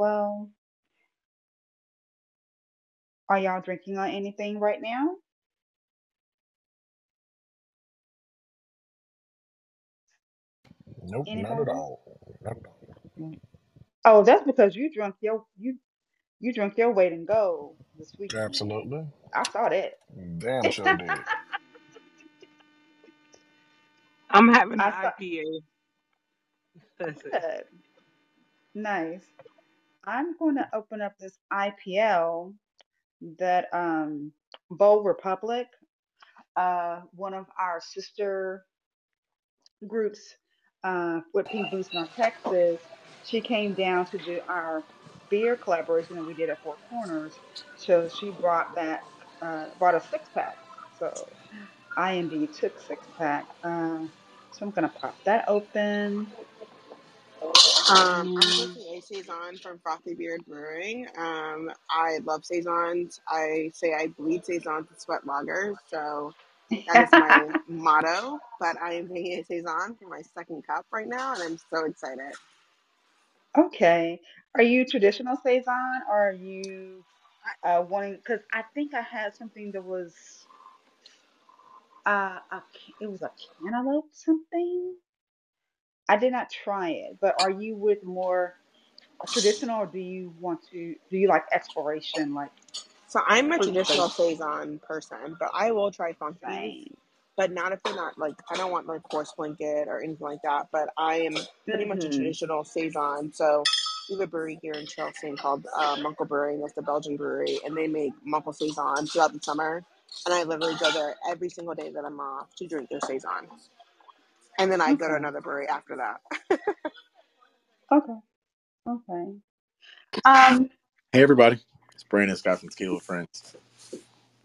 well. Are y'all drinking on anything right now? Nope, not at all. Not at all. Mm. Oh, that's because you drunk your you you drunk your weight in gold this weekend. Absolutely. I saw that. Damn sure did. I'm having an I saw IPA. That's it. good. Nice. I'm going to open up this IPL that um Bold Republic, uh one of our sister groups uh with Pink North Texas, she came down to do our beer collaboration that we did at Four Corners. So she brought back uh brought a six pack. So I indeed took six pack. Uh so I'm gonna pop that open Um, I'm drinking a saison from Frothy Beard Brewing. Um, I love saisons. I say I bleed saisons to sweat lager, so that is my motto. But I am drinking a saison for my second cup right now, and I'm so excited. Okay. Are you traditional saison or are you uh wanting because I think I had something that was uh a, ca- it was a cantaloupe something. I did not try it, but are you with more traditional or do you want to do you like exploration like So I'm a traditional saison person, but I will try thing? but not if they're not like I don't want like horse blanket or anything like that. But I am pretty much a Mm-hmm. traditional saison. So we have a brewery here in Charleston called uh, Munkle Brewing. That's the Belgian brewery, and they make Munkle saison throughout the summer. And I literally go there every single day that I'm off to drink their saison, and then I go to another brewery after that. Okay. Okay. Um, Hey everybody, it's Brandon Scott from Tequila Friends.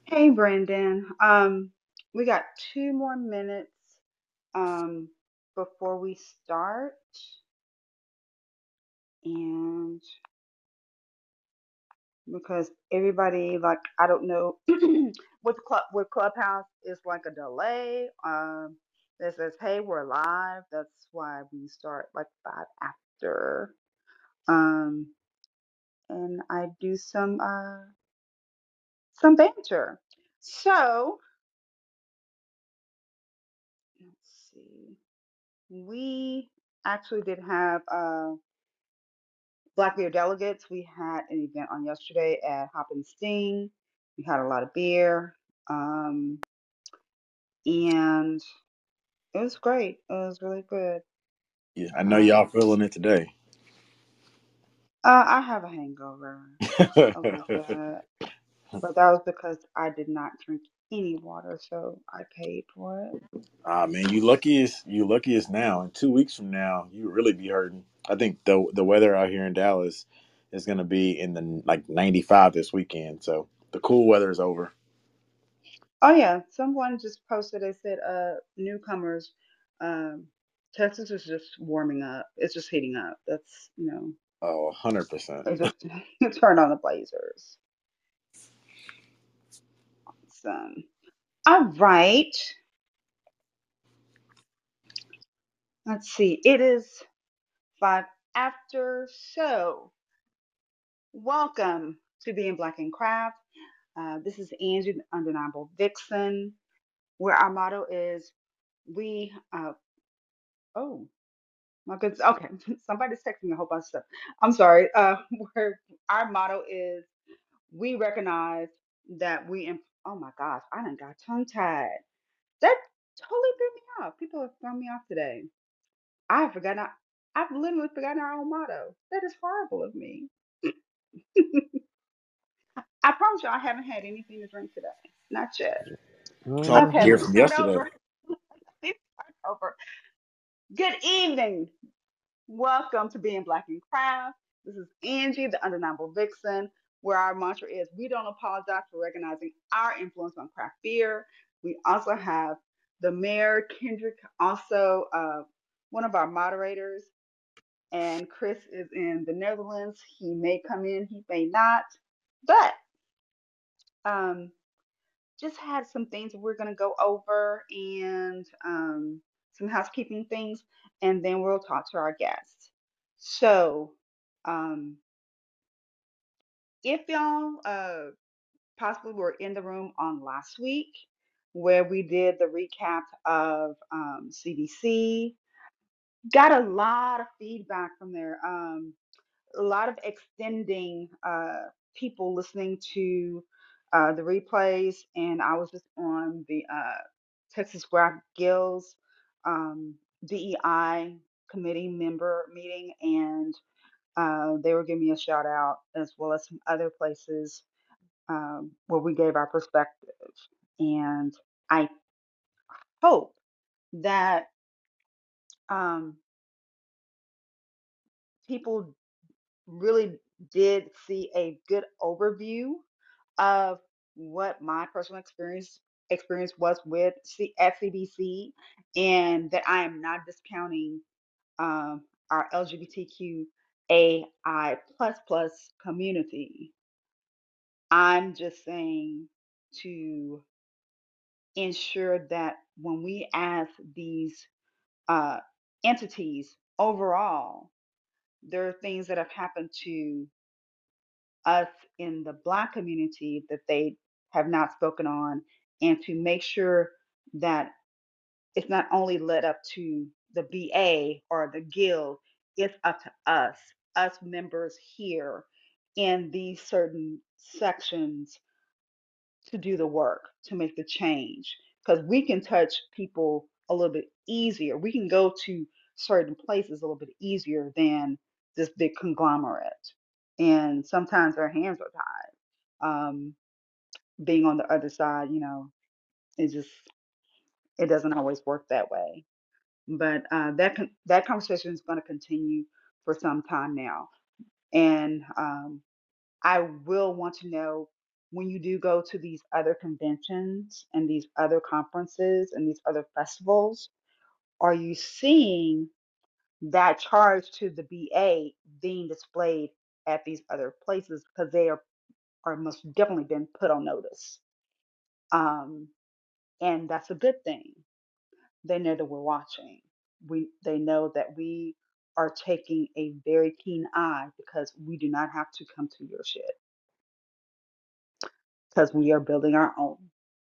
hey Brandon, Um, we got two more minutes um before we start and because everybody like I don't know with club with Clubhouse is like a delay. Um that says, Hey, we're live. That's why we start like five after. Um and I do some uh some banter. So let's see. We actually did have uh Black Beer Delegates. We had an event on yesterday at Hop and Sting. We had a lot of beer. Um and It was great. It was really good. Yeah, I know y'all feeling it today. uh, I have a hangover a bit, but that was because I did not drink any water, so I paid for it. Ah man, you luckiest you luckiest now. In two weeks from now, you really be hurting. I think the the weather out here in Dallas is gonna be in the like ninety five this weekend. So the cool weather is over. Oh yeah, someone just posted. They said, "Uh, newcomers, um, Texas is just warming up. It's just heating up. That's you know, Oh, 100 percent. turn on the blazers." Awesome. All right. Let's see. It is five after. So, welcome to Being Black in Craft. Uh, this is Angie, Undeniable Vixen, where our motto is we, uh, oh, my goodness. Okay, somebody's texting me a whole bunch of stuff. I'm sorry. Uh, where our motto is we recognize that we, oh my gosh, I done got tongue tied. That totally threw me off. People have thrown me off today. I've forgotten, our- I've literally forgotten our own motto. That is horrible of me. I promise you, I haven't had anything to drink today. Not yet. It's all Okay, here let me from yesterday. over. Let me start over. Good evening. Welcome to Being Black in Craft. This is Angie, the Undeniable Vixen, where our mantra is we don't apologize for recognizing our influence on craft beer. We also have the mayor, Kendrick, also uh, one of our moderators, and Chris is in the Netherlands. He may come in, he may not, but um, just had some things we're going to go over and um, some housekeeping things, and then we'll talk to our guests. So, um, if y'all uh possibly were in the room on last week where we did the recap of um, CBC, got a lot of feedback from there. Um, a lot of extending uh, people listening to uh, the replays, and I was just on the uh, Texas Graphic Guilds um, DEI committee member meeting, and uh, they were giving me a shout out as well as some other places um, where we gave our perspective. And I hope that um, people really did see a good overview of what my personal experience experience was with C- and that I am not discounting um, our LGBTQAI plus plus community. I'm just saying to ensure that when we ask these uh, entities overall, there are things that have happened to us in the Black community that they have not spoken on, and to make sure that it's not only led up to the BA or the guild, it's up to us, us members here in these certain sections to do the work, to make the change. Because we can touch people a little bit easier. We can go to certain places a little bit easier than this big conglomerate. And sometimes their hands are tied. Um, being on the other side, you know, it just it doesn't always work that way. But uh, that con- that conversation is going to continue for some time now, and um, I will want to know when you do go to these other conventions and these other conferences and these other festivals, are you seeing that charge to the BA being displayed at these other places because they are, are most definitely been put on notice. Um, and that's a good thing. They know that we're watching. We they know that we are taking a very keen eye because we do not have to come to your shit because we are building our own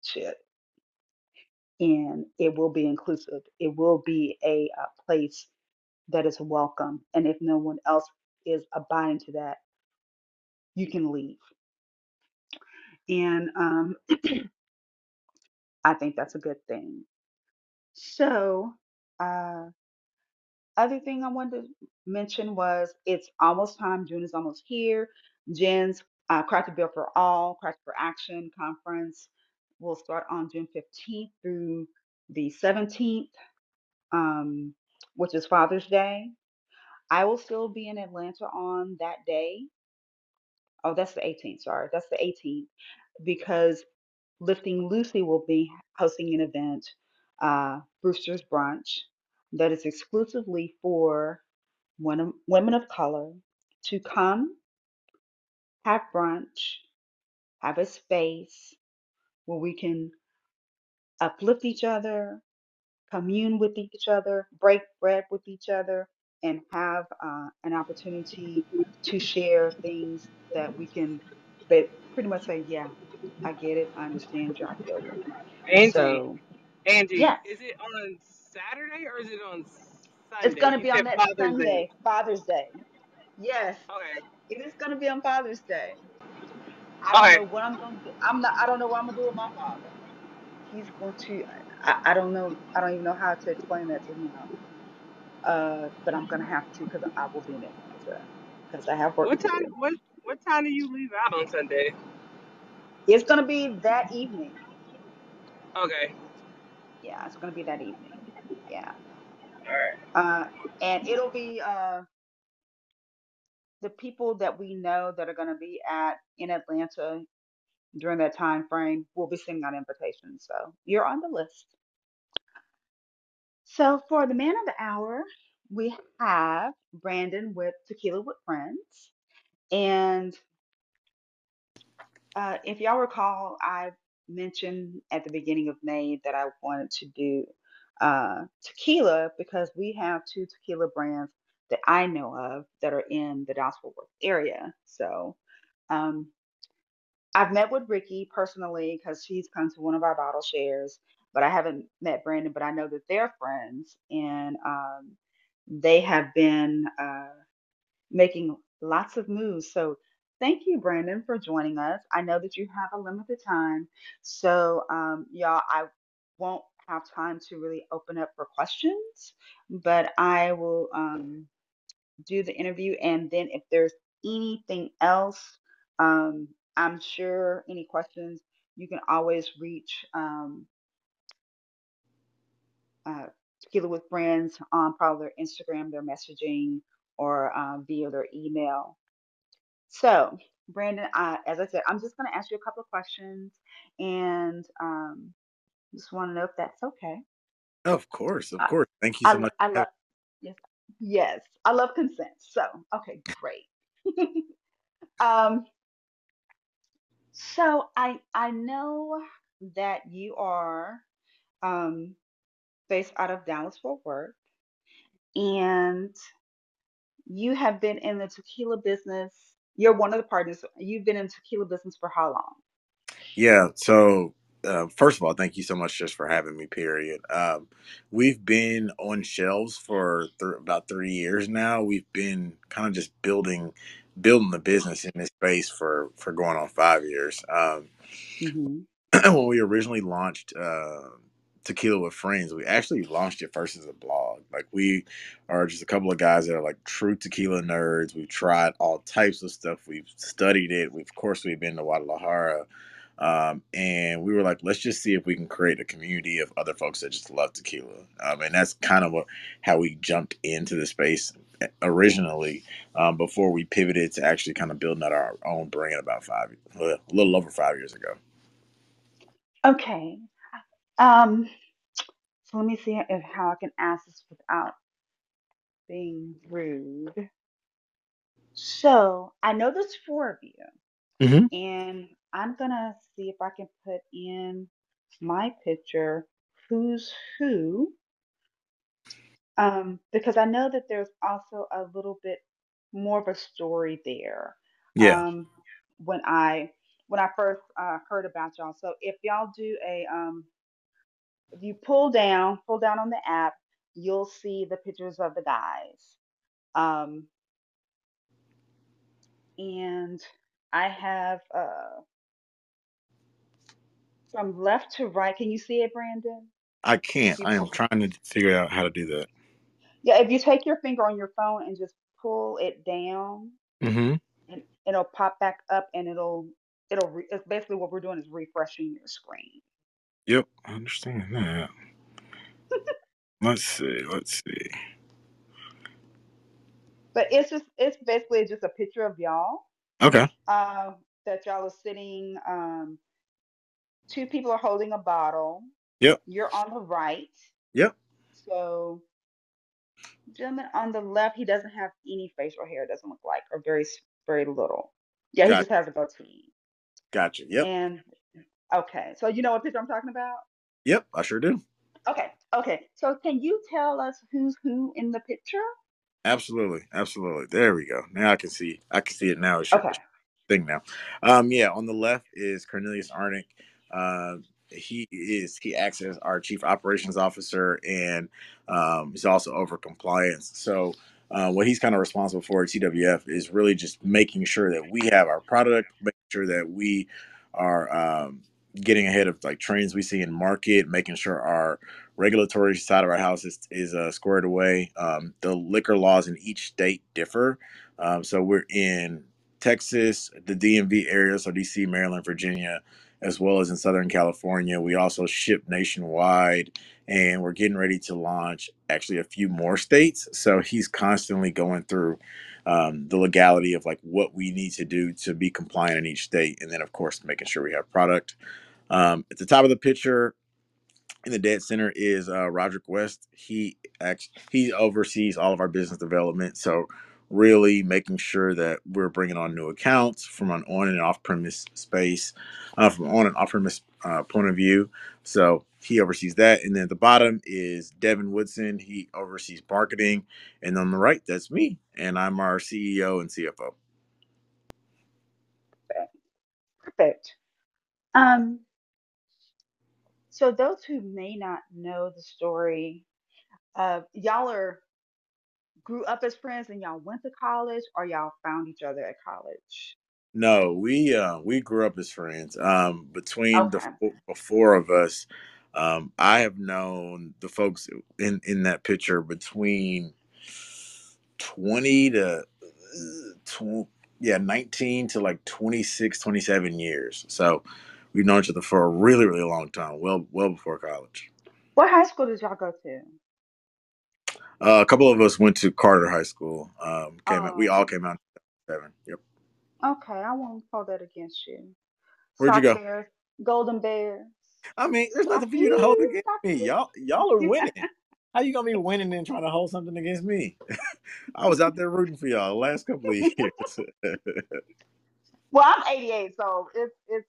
shit and it will be inclusive. It will be a, uh place that is welcome. And if no one else is abiding to that, you can leave. And um, I think that's a good thing. So, uh, other thing I wanted to mention was it's almost time. June is almost here. Jen's uh, the Bill for All, Craft for Action conference will start on June 15th through the 17th, um, which is Father's Day. I will still be in Atlanta on that day. Oh, that's the 18th. Sorry, that's the 18th because Lifting Lucy will be hosting an event, uh, Brewster's Brunch, that is exclusively for women women of color to come, have brunch, have a space where we can uplift each other, commune with each other, break bread with each other, and have uh, an opportunity to share things that we can ba- pretty much say, yeah, I get it, I understand feel you. Angie, So, Angie, yes, is it on Saturday or is it on it's going to You be on that Father's Day. Sunday, Father's Day. Yes, Okay. it is going to be on Father's Day. I don't Okay. know what I'm going to do. I'm not, I don't know what I'm going to do with my father. He's going to, I, I don't know, I don't even know how to explain that to him. Uh, but I'm going to have to because I will be in Atlanta because I have work What to time? do. What What time do you leave out on Sunday? It's going to be that evening. Okay. Yeah, it's going to be that evening. Yeah. All right. Uh, and it'll be uh, the people that we know that are going to be at in Atlanta during that time frame. We'll be sending out invitations. So you're on the list. So for the man of the hour, we have Brandon with Tequila with Friends. And uh, if y'all recall, I mentioned at the beginning of May that I wanted to do uh, tequila because we have two tequila brands that I know of that are in the Fort Worth area. So Um, I've met with Ricky personally because she's come to one of our bottle shares, but I haven't met Brandon. But I know that they're friends, and um, they have been uh, making lots of moves. So thank you, Brandon, for joining us. I know that you have a limited time, so um, y'all, I won't have time to really open up for questions, but I will um, do the interview, and then if there's anything else, um, I'm sure any questions you can always reach um, uh, Tequila with Friends on probably their Instagram, their messaging, or um, via their email. So, Brandon, uh, as I said, I'm just going to ask you a couple of questions, and um, just want to know if that's okay. Of course, of I, course. Thank you I, so much. I love yes, yes, I love consent. So, okay, great. um, so I I know that you are um based out of Dallas Fort Worth, and you have been in the tequila business. You're one of the partners. You've been in tequila business for how long? Yeah. So, uh, first of all, thank you so much just for having me. Period. Um, we've been on shelves for th- about three years now. We've been kind of just building building the business in this space for for going on five years. Um, hmm when we originally launched uh, Tequila with Friends, we actually launched it first as a blog. Like we are just a couple of guys that are like true tequila nerds. We've tried all types of stuff. We've studied it. We, of course, we've been to Guadalajara. Um, and we were like, let's just see if we can create a community of other folks that just love tequila. Um, and that's kind of what, how we jumped into the space eh, originally um, before we pivoted to actually kind of building out our own brand about five, a little over five years ago. Okay. Um, so let me see if how I can ask this without being rude. So I know there's four of you, Mm-hmm. and I'm gonna see if I can put in my picture who's who, um, because I know that there's also a little bit more of a story there. Yeah. Um, when I when I first uh, heard about y'all. So if y'all do a um, if you pull down, pull down on the app, you'll see the pictures of the guys. Um, and I have uh, from left to right. Can you see it, Brandon? I can't. I am trying to figure out how to do that. yeah, if you take your finger on your phone and just pull it down, Mm-hmm. and it'll pop back up, and it'll it'll re- it's basically what we're doing is refreshing your screen. Yep, I understand that. Let's see. Let's see. But it's just it's basically just a picture of y'all Okay. uh, that y'all are sitting. Um, two people are holding a bottle. Yep. You're on the right. Yep. So, gentleman on the left, he doesn't have any facial hair. It doesn't look like, or very very little. Yeah, he just has a goatee. gotcha. Yep. And okay, so you know what picture I'm talking about? Yep. I sure do. Okay, okay. So can you tell us who's who in the picture? Absolutely. Absolutely. There we go. Now I can see. I can see it now. It's Okay. thing now. Um, yeah. On the left is Cornelius Arnick. Uh, he is he acts as our chief operations officer, and um, he's also over compliance. So. Uh, what he's kind of responsible for at TWF is really just making sure that we have our product, making sure that we are um, getting ahead of like trends we see in market, making sure our regulatory side of our house is, is uh, squared away. Um, the liquor laws in each state differ. Um, so we're in Texas, the DMV area, so DC, Maryland, Virginia, as well as in Southern California. We also ship nationwide and we're getting ready to launch actually a few more states. So he's constantly going through um, the legality of like what we need to do to be compliant in each state. And then, of course, making sure we have product. Um, at the top of the picture, in the dead center is uh, Roderick West. He acts, he oversees all of our business development. So really making sure that we're bringing on new accounts from an on and off premise space, uh, from on and off premise uh, point of view. So he oversees that. And then at the bottom is Devin Woodson. He oversees marketing. And on the right, that's me, and I'm our CEO and CFO. Perfect. Um, so those who may not know the story, uh, y'all are grew up as friends and y'all went to college, or y'all found each other at college. No, we uh, we grew up as friends. Um, between the Okay. four, the four of us, um, I have known the folks in in that picture between twenty to uh, tw- yeah, nineteen to like 26, 27 years. So we've known each other for a really, really long time. Well, well before college. What high school did y'all go to? Uh, a couple of us went to Carter High School. Um, came out, we all Oh, came out seven. Yep. okay. I won't hold that against you. Where'd you go? Bears, Golden Bears. I mean, there's nothing for you to hold against me. Y'all, y'all are winning. How you gonna be winning and trying to hold something against me? I was out there rooting for y'all the last couple of years. Well, I'm 88, so it's it's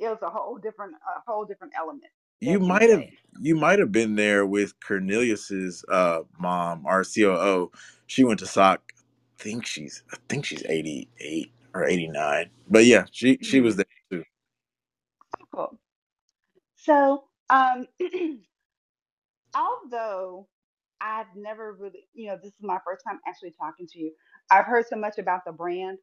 it was a whole different a whole different element you back in the might have, you might have been there with Cornelius's uh, mom, our COO. She went to SOC. I think she's, I think she's 88 or 89. But yeah, she she was Mhm. there too. Cool. So, um, although I've never really, you know, this is my first time actually talking to you. I've heard so much about the brand,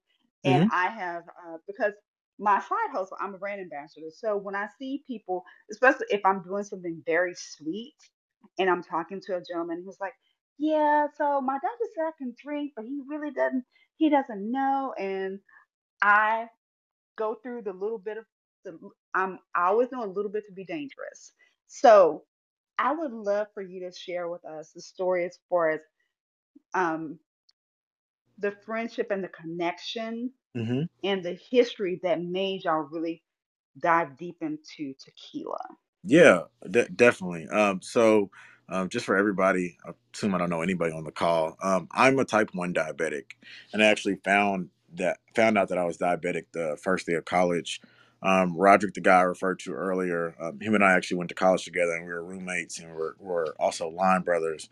and hmm I have uh, because my side hustle, I'm a brand ambassador. So when I see people, especially if I'm doing something very sweet, and I'm talking to a gentleman who's like, "Yeah, so my doctor said I can drink, but he really doesn't. He doesn't know." And I go through the little bit of the. I'm I always know a little bit to be dangerous. So I would love for you to share with us the story as far as um, the friendship and the connection hmm and the history that made y'all really dive deep into tequila. Yeah, de- definitely. Um, so, um, just for everybody, I assume I don't know anybody on the call. Um, I'm a type one diabetic, and I actually found that found out that I was diabetic the first day of college. Um, Roderick, the guy I referred to earlier, um, him and I actually went to college together, and we were roommates, and we're, we're also line brothers.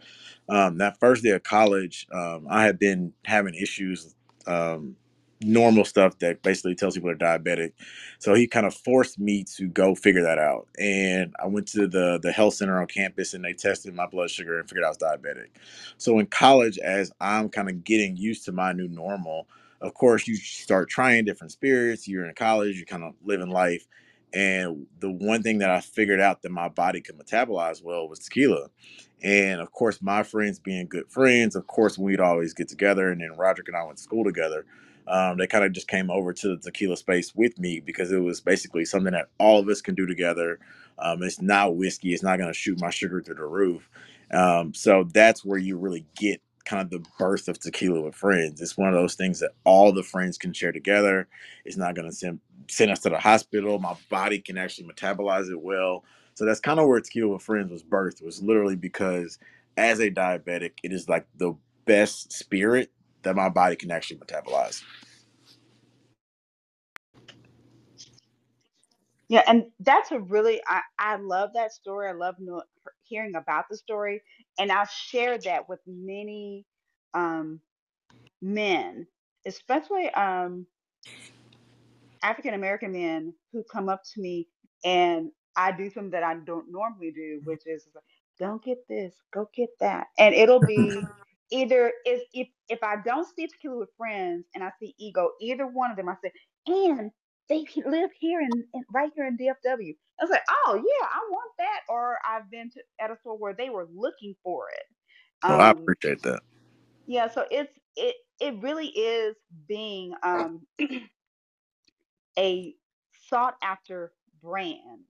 Um, that first day of college, um, I had been having issues, um, normal stuff that basically tells people they're diabetic so he kind of forced me to go figure that out. And I went to the the health center on campus and they tested my blood sugar and figured I was diabetic. So in college, as I'm kind of getting used to my new normal, of course you start trying different spirits. You're in college, you're kind of living life. And the one thing that I figured out that my body could metabolize well was tequila. And of course, my friends being good friends, of course, we'd always get together. And then Roderick and I went to school together um, they kind of just came over to the tequila space with me because it was basically something that all of us can do together. Um, it's not whiskey; it's not going to shoot my sugar through the roof. Um, so that's where you really get kind of the birth of tequila with friends. It's one of those things that all the friends can share together. It's not going to send send us to the hospital. My body can actually metabolize it well. So that's kind of where tequila with friends was birthed. Was literally because as a diabetic, it is like the best spirit that my body can actually metabolize. Yeah, and that's a really I I love that story. I love know, hearing about the story, and I've shared that with many um, men, especially um, African American men who come up to me and I do something that I don't normally do, which is don't get this, go get that. And it'll be either if if if I don't see tequila with friends and I see ego, either one of them, I say, and they live here in, in right here in DFW. I was like, oh yeah, I want that. Or I've been to at a store where they were looking for it. Well, I Um, appreciate that. yeah, so it's it it really is being um a sought after brand.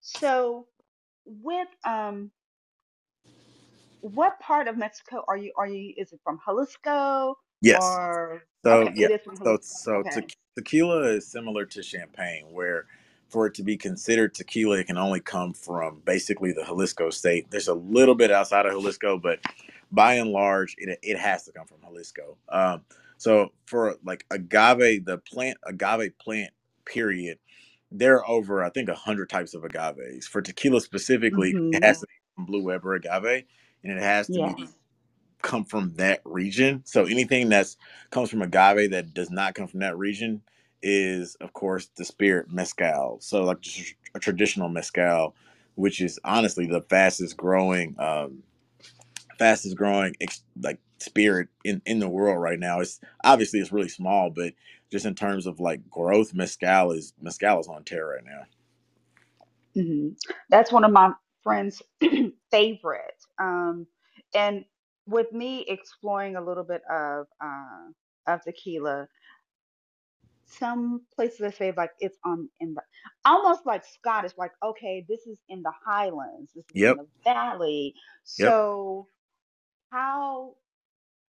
So with um what part of Mexico are you are you is it from Jalisco Yes. or So okay, yeah. it So so Okay. te- tequila is similar to champagne, where for it to be considered tequila, it can only come from basically the Jalisco state. There's a little bit outside of Jalisco, but by and large, it it has to come from Jalisco. Um, so for like agave, the plant agave plant period, there are over I think a hundred types of agaves. For tequila specifically, it Mm-hmm. has to be from Blue Weber agave, and it has to be come from that region. So anything that's comes from agave that does not come from that region is, of course, the spirit mezcal. So like just a traditional mezcal, which is honestly the fastest growing, um, fastest growing ex- like spirit in in the world right now. It's obviously it's really small, but just in terms of like growth, mezcal is mezcal is on tear right now. hmm That's one of my friends' favorite. Um, and with me exploring a little bit of uh, of tequila, some places they say like it's on in the almost like Scottish, like okay, this is in the Highlands, this is in Yep, the Valley. yep. So how?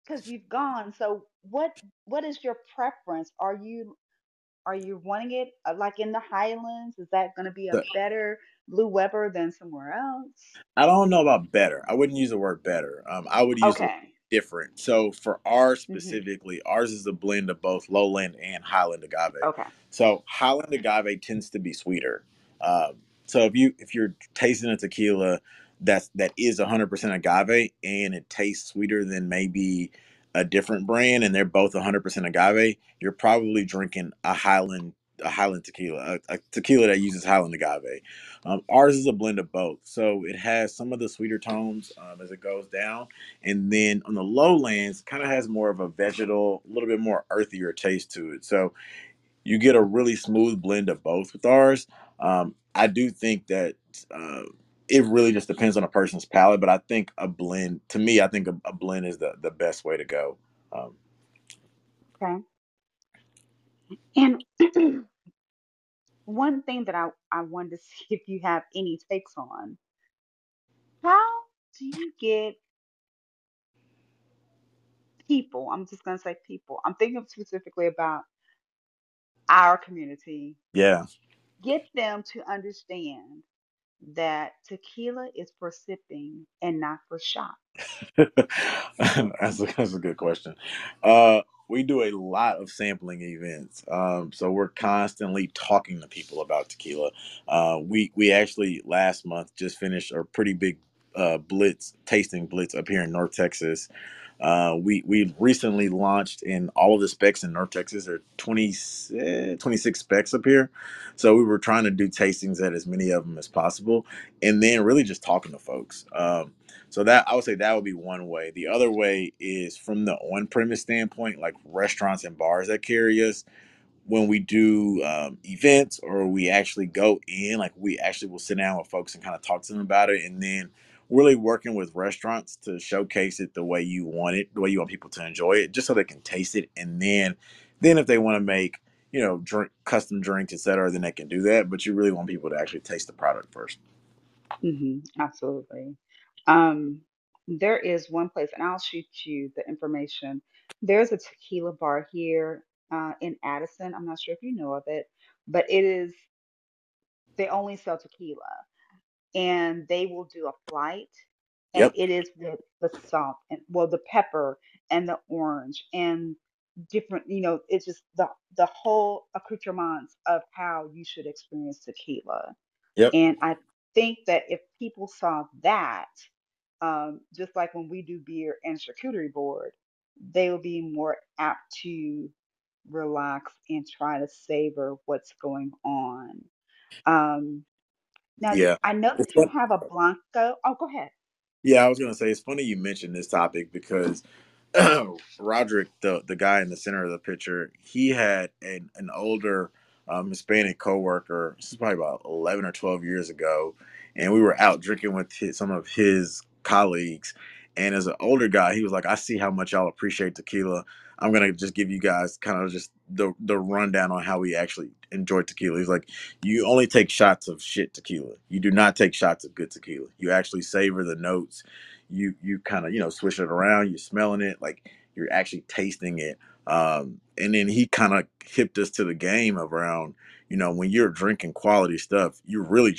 Because you've gone, so what? What is your preference? Are you are you wanting it uh, like in the Highlands? Is that going to be a better Blue Weber than somewhere else? I don't know about better. I wouldn't use the word better. Um, I would use Okay. different. So for ours hmm specifically, ours is a blend of both lowland and highland agave. Okay. So highland agave tends to be sweeter. Um, so if you if you're tasting a tequila that's that is 100% agave and it tastes sweeter than maybe a different brand and they're both 100% agave, you're probably drinking a highland a highland tequila, a, a tequila that uses highland agave. Um, ours is a blend of both, so it has some of the sweeter tones um, as it goes down, and then on the lowlands, kind of has more of a vegetal, a little bit more earthier taste to it. So you get a really smooth blend of both with ours. Um, I do think that uh, it really just depends on a person's palate, but I think a blend, to me, I think a, a blend is the the best way to go. Um, Okay. And one thing that I, I wanted to see if you have any takes on, how do you get people, I'm just going to say people, I'm thinking specifically about our community, yeah, get them to understand that tequila is for sipping and not for shot. that's a, that's a good question. Uh, we do a lot of sampling events, um, so we're constantly talking to people about tequila. Uh, we we actually last month just finished a pretty big uh, blitz tasting blitz up here in North Texas. Uh, we we recently launched in all of the Spec's in North Texas. There are 20, eh, 26 Spec's up here, so we were trying to do tastings at as many of them as possible, and then really just talking to folks. Um, so that I would say that would be one way. The other way is from the on-premise standpoint, like restaurants and bars that carry us when we do um, events or we actually go in, like we actually will sit down with folks and kind of talk to them about it, and then really working with restaurants to showcase it the way you want it, the way you want people to enjoy it, just so they can taste it, and then, then if they want to make you know drink custom drinks, et cetera, then they can do that. But you really want people to actually taste the product first. hmm absolutely. Um, there is one place, and I'll shoot you the information. There's a tequila bar here uh, in Addison. I'm not sure if you know of it, but it is, they only sell tequila and they will do a flight and Yep. it is with the salt and well the pepper and the orange and different you know it's just the the whole accoutrements of how you should experience tequila Yep. and i think that if people saw that um, just like when we do beer and charcuterie board they will be more apt to relax and try to savor what's going on um, now Yeah. I know that you have a blanco oh go ahead Yeah, I was gonna say it's funny you mentioned this topic because Roderick, the the guy in the center of the picture, he had an an older um, Hispanic coworker. This is probably about eleven or twelve years ago, and we were out drinking with his, some of his colleagues. And as an older guy, he was like, "I see how much y'all appreciate tequila. I'm gonna just give you guys kind of just the the rundown on how we actually enjoy tequila." He's like, "You only take shots of shit tequila. You do not take shots of good tequila. You actually savor the notes." you you kind of you know swish it around you're smelling it like you're actually tasting it um and then he kind of hipped us to the game around you know when you're drinking quality stuff you really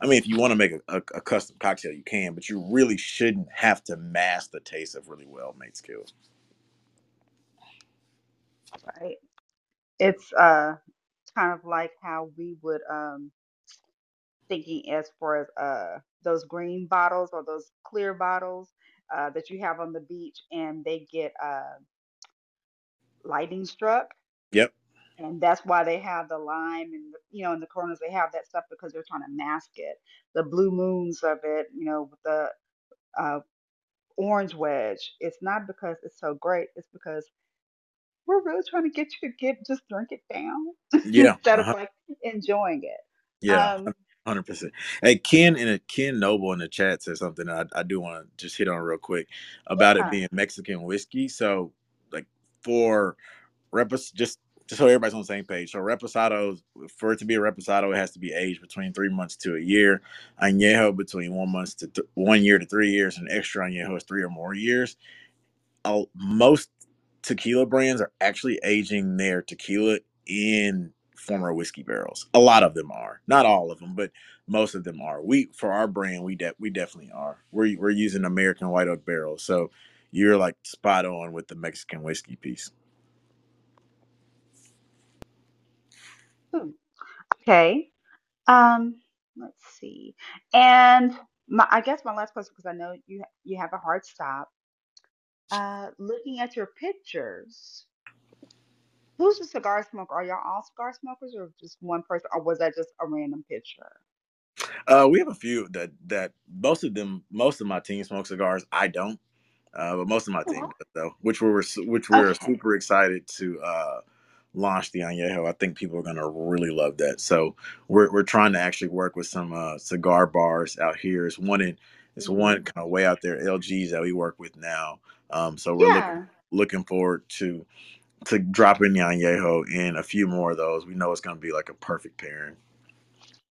i mean if you want to make a, a, a custom cocktail you can but you really shouldn't have to mask the taste of really well made skills right it's uh kind of like how we would um thinking as far as uh those green bottles or those clear bottles uh that you have on the beach and they get uh lightning struck yep and that's why they have the lime and the, you know in the corners they have that stuff because they're trying to mask it. The blue moons of it, you know, with the uh, orange wedge. It's not because it's so great. It's because we're really trying to get you to get just drink it down Yeah, instead of uh-huh. like enjoying it. yeah, Um, hundred percent. Hey, Ken in a Ken Noble in the chat said something I, I do want to just hit on real quick about it being Mexican whiskey. So, like for repos, just just so everybody's on the same page. So reposados, for it to be a reposado, it has to be aged between three months to a year. Añejo between one month to th- one year to three years, and extra añejo is three or more years. Uh, most tequila brands are actually aging their tequila in former whiskey barrels. A lot of them are, not all of them, but most of them are. We for our brand, we de- we definitely are. We're we're using American white oak barrels, so you're like spot on with the Mexican whiskey piece. Hmm. Okay. Um, let's see. And my, I guess my last question, because I know you you have a hard stop. Uh, looking at your pictures, who's a cigar smoker? Are y'all all cigar smokers, or just one person, or was that just a random picture? Uh, we have a few that that most of them, most of my team smoke cigars. I don't, uh, but most of my team does though, which we're which we're okay. super excited to uh, launch the añejo. I think people are gonna really love that. So we're we're trying to actually work with some uh, cigar bars out here. It's one in it's one hmm kind of way out there. LGs that we work with now. Um, so we're looking Yeah. looking forward to to dropping añejo in a few more of those. We know it's gonna be like a perfect pairing.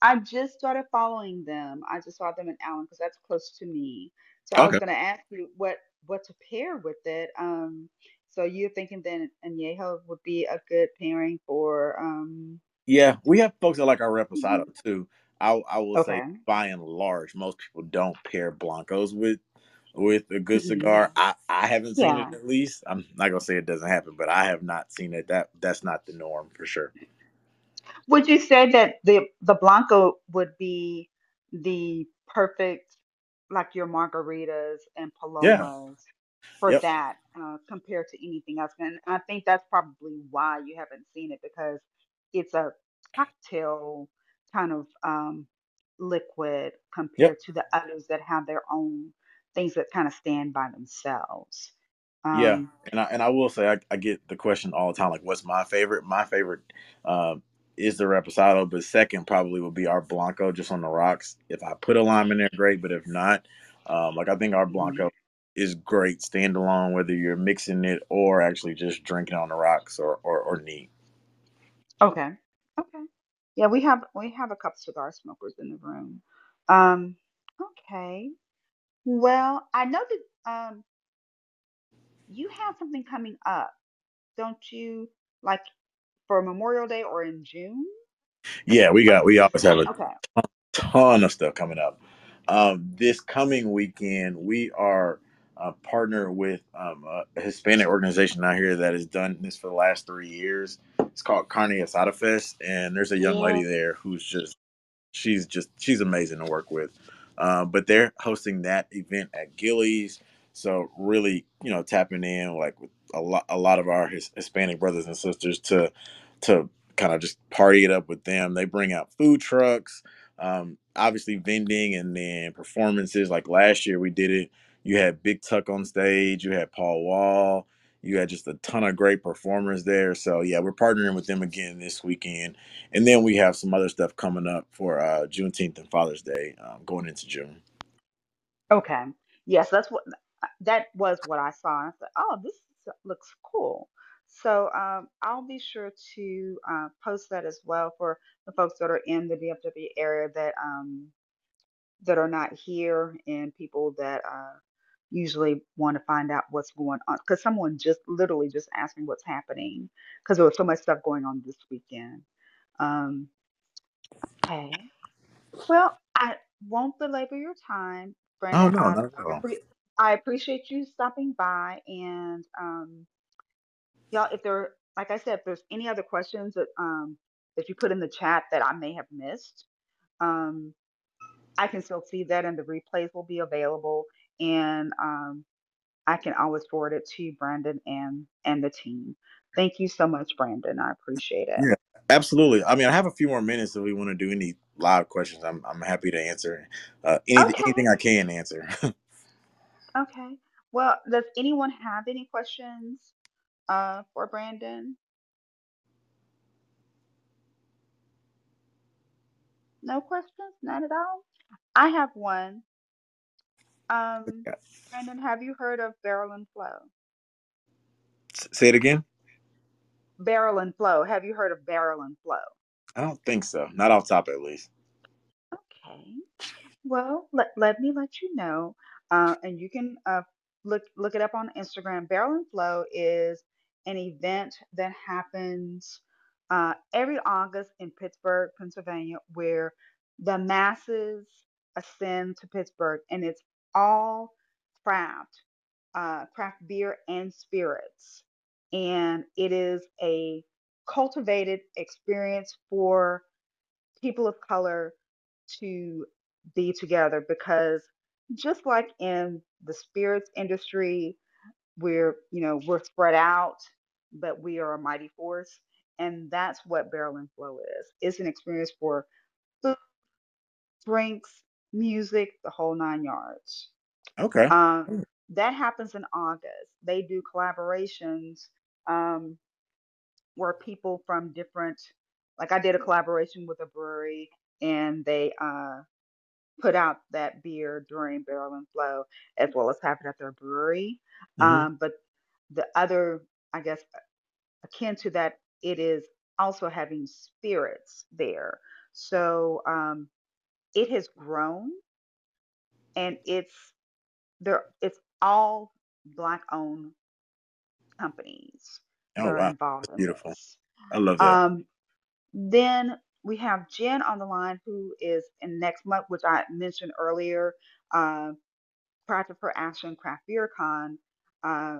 I just started following them. I just saw them in Allen because that's close to me. So I was gonna ask you what what to pair with it. Um, so you're thinking then añejo would be a good pairing for um. Yeah, we have folks that like our reposado too. I I will say by and large, most people don't pair blancos with with a good cigar. I I haven't seen it at least. I'm not gonna say it doesn't happen, but I have not seen it. That that's not the norm for sure. Would you say that the the Blanco would be the perfect, like your margaritas and Yeah. palomas for Yep. that, uh, compared to anything else? And I think that's probably why you haven't seen it because it's a cocktail kind of um, liquid Yep. compared to the others that have their own things that kind of stand by themselves. Yeah, Um, and I and I will say I, I get the question all the time, like, what's my favorite? My favorite um, is the reposado, but second probably would be our blanco, just on the rocks. If I put a lime in there, great. But if not, um, like I think our mhm. blanco is great standalone, whether you're mixing it or actually just drinking on the rocks or or, or neat. Okay. Okay. Yeah, we have we have a couple cigar smokers in the room. Um, okay. Well, I know that um you have something coming up, don't you? Like for Memorial Day or in June? Yeah, we got we always have a Okay. ton, ton of stuff coming up. Um, this coming weekend, we are uh, partnered with um, a Hispanic organization out here that has done this for the last three years. It's called Carne Asada Fest, and there's a young Yeah. lady there who's just she's just she's amazing to work with. Uh, but they're hosting that event at Gilley's, so really, you know, tapping in like with a lot a lot of our His- Hispanic brothers and sisters to to kind of just party it up with them. They bring out food trucks, um, obviously vending, and then performances. Like last year, we did it. You had Big Tuck on stage. You had Paul Wall. You had just a ton of great performers there. So yeah, we're partnering with them again this weekend and then we have some other stuff coming up for uh, Juneteenth and Father's Day um, going into June. Okay. Yes, that's what that was what I saw. I said, "Oh, this looks cool." So um, I'll be sure to uh, post that as well for the folks that are in the DFW area that um, that are not here and people that uh, usually want to find out what's going on. Because someone just literally just asked me what's happening because there was so much stuff going on this weekend. Um, okay. Well, I won't belabor your time, Oh no, I not at all. I appreciate you stopping by and um, y'all. If there, like I said, if there's any other questions that um that you put in the chat that I may have missed, um, I can still see that, and the replays will be available, and um, I can always forward it to Brandon and and the team. Thank you so much, Brandon. I appreciate it. Yeah, absolutely. I mean, I have a few more minutes if we want to do any live questions. I'm I'm happy to answer uh, anything Okay. anything I can answer. Okay. Well, does anyone have any questions uh, for Brandon? No questions? None at all? I have one. Um, Brandon, have you heard of Barrel and Flow? Say it again. Barrel and Flow. Have you heard of Barrel and Flow? I don't think so. Not off top, at least. Okay. Well, let, let me let you know. Uh, and you can uh, look look it up on Instagram. Barrel and Flow is an event that happens uh, every August in Pittsburgh, Pennsylvania, where the masses ascend to Pittsburgh, and it's all craft, uh, craft beer and spirits, and it is a cultivated experience for people of color to be together because just like in the spirits industry we're you know we're spread out but we are a mighty force and that's what barrel and flow is. It's an experience for food drinks music the whole nine yards Okay. um, that happens in august they do collaborations um, where people from different like i did a collaboration with a brewery and they uh, put out that beer during Barrel and Flow, as well as have it at their brewery. hmm Um, but the other, I guess, akin to that, it is also having spirits there. So um, it has grown, and it's there. It's all black-owned companies that Oh are wow, involved that's in beautiful. this. I love that. Um, then we have Jen on the line, who is in next month, which I mentioned earlier. Uh, Craft for Action Craft Beer Con. Uh,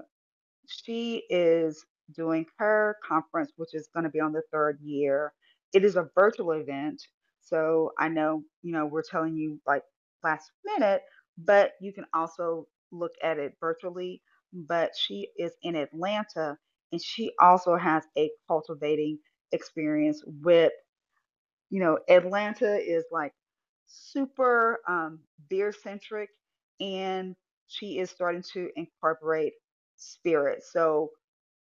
she is doing her conference, which is going to be on the third year. It is a virtual event. So I know, you know, we're telling you like last minute, but you can also look at it virtually. But she is in Atlanta and she also has a cultivating experience with, you know, Atlanta is like super um, beer centric and she is starting to incorporate spirit. So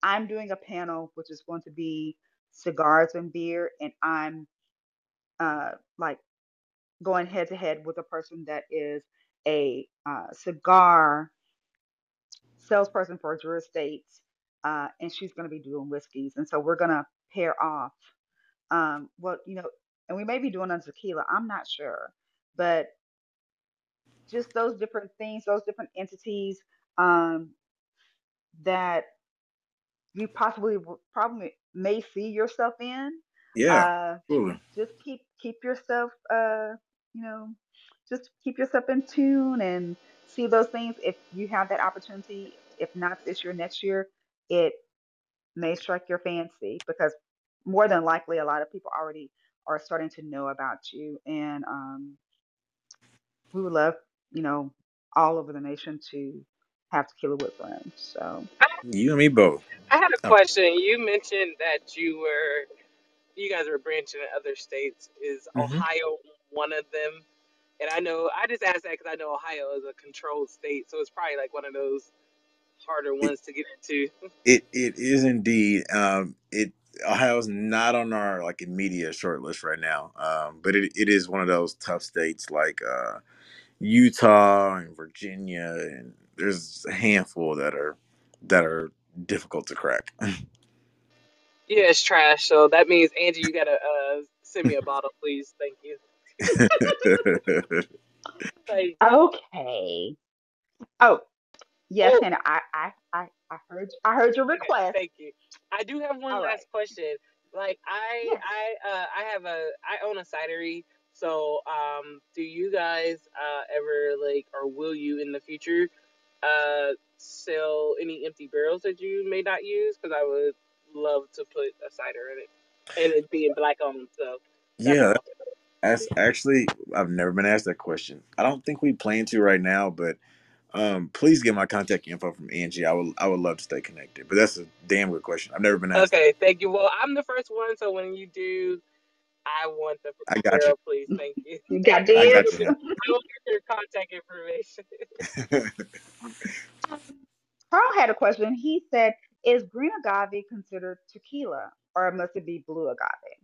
I'm doing a panel which is going to be cigars and beer, and I'm uh, like going head to head with a person that is a uh, cigar salesperson for Drew Estates, uh, and she's going to be doing whiskeys, and so we're going to pair off. Um, well, you know, and we may be doing on tequila. I'm not sure, but just those different things, those different entities um, that you possibly probably may see yourself in. Yeah, Uh, just keep keep yourself, uh, you know, just keep yourself in tune and see those things. If you have that opportunity, if not this year, next year, it may strike your fancy because more than likely, a lot of people already are starting to know about you, and um, we would love, you know, all over the nation to have tequila with friends. So, You and me both. I had a Oh, question. You mentioned that you were, you guys were branching in other states. Is hmm Ohio one of them? And I know, I just asked that because I know Ohio is a controlled state, so it's probably like one of those harder It, ones to get into. it it is indeed. Um, it Ohio's not on our like immediate short list right now. Um, but it, it is one of those tough states like uh Utah and Virginia, and there's a handful that are that are difficult to crack. Yeah, it's trash. So that means Angie, you gotta uh, send me a bottle, please. Thank you. Like, okay. Oh, yes, oh, Hannah, I, I, I, I heard, I heard your okay, request. thank you. I do have one All right. last question. Like I, Yes. I, uh, I have a, I own a cidery. So, um, do you guys uh, ever like, or will you in the future, uh, sell any empty barrels that you may not use? Because I would love to put a cider in it, and it being black owned. So that's yeah, that's actually I've never been asked that question. I don't think we plan to right now, but Um, please get my contact info from Angie. I would I would love to stay connected. But that's a damn good question. I've never been asked. Okay, thank you. Well, I'm the first one, so when you do, I want the I got girl, please. Thank you. You got you. I I got will you. get, I will get your contact information. Carl had a question. He said, "Is green agave considered tequila, or must it be blue agave?"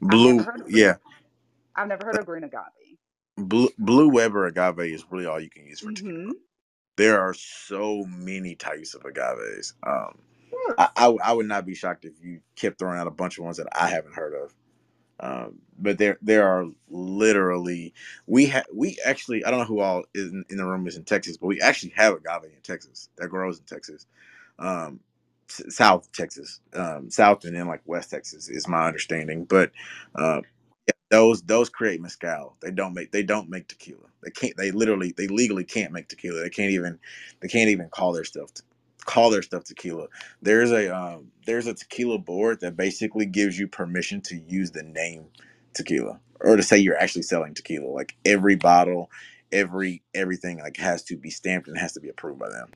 Blue, heard of green. yeah, I've never heard of green agave. blue blue Weber agave is really all you can use for tequila. Mm-hmm. There are so many types of agaves. Um? I, I I would not be shocked if you kept throwing out a bunch of ones that I haven't heard of. Um, but there there are literally we have we actually I don't know who all is in, in the room is in Texas, but we actually have agave in Texas that grows in Texas, um, South Texas, um, South and then like West Texas is my understanding. But uh, yeah, those those create mezcal. They don't make they don't make tequila. They can't. They literally they legally can't make tequila. They can't even they can't even call their stuff call their stuff tequila. There's a um, there's a tequila board that basically gives you permission to use the name tequila or to say you're actually selling tequila. Like every bottle, every everything like has to be stamped and has to be approved by them.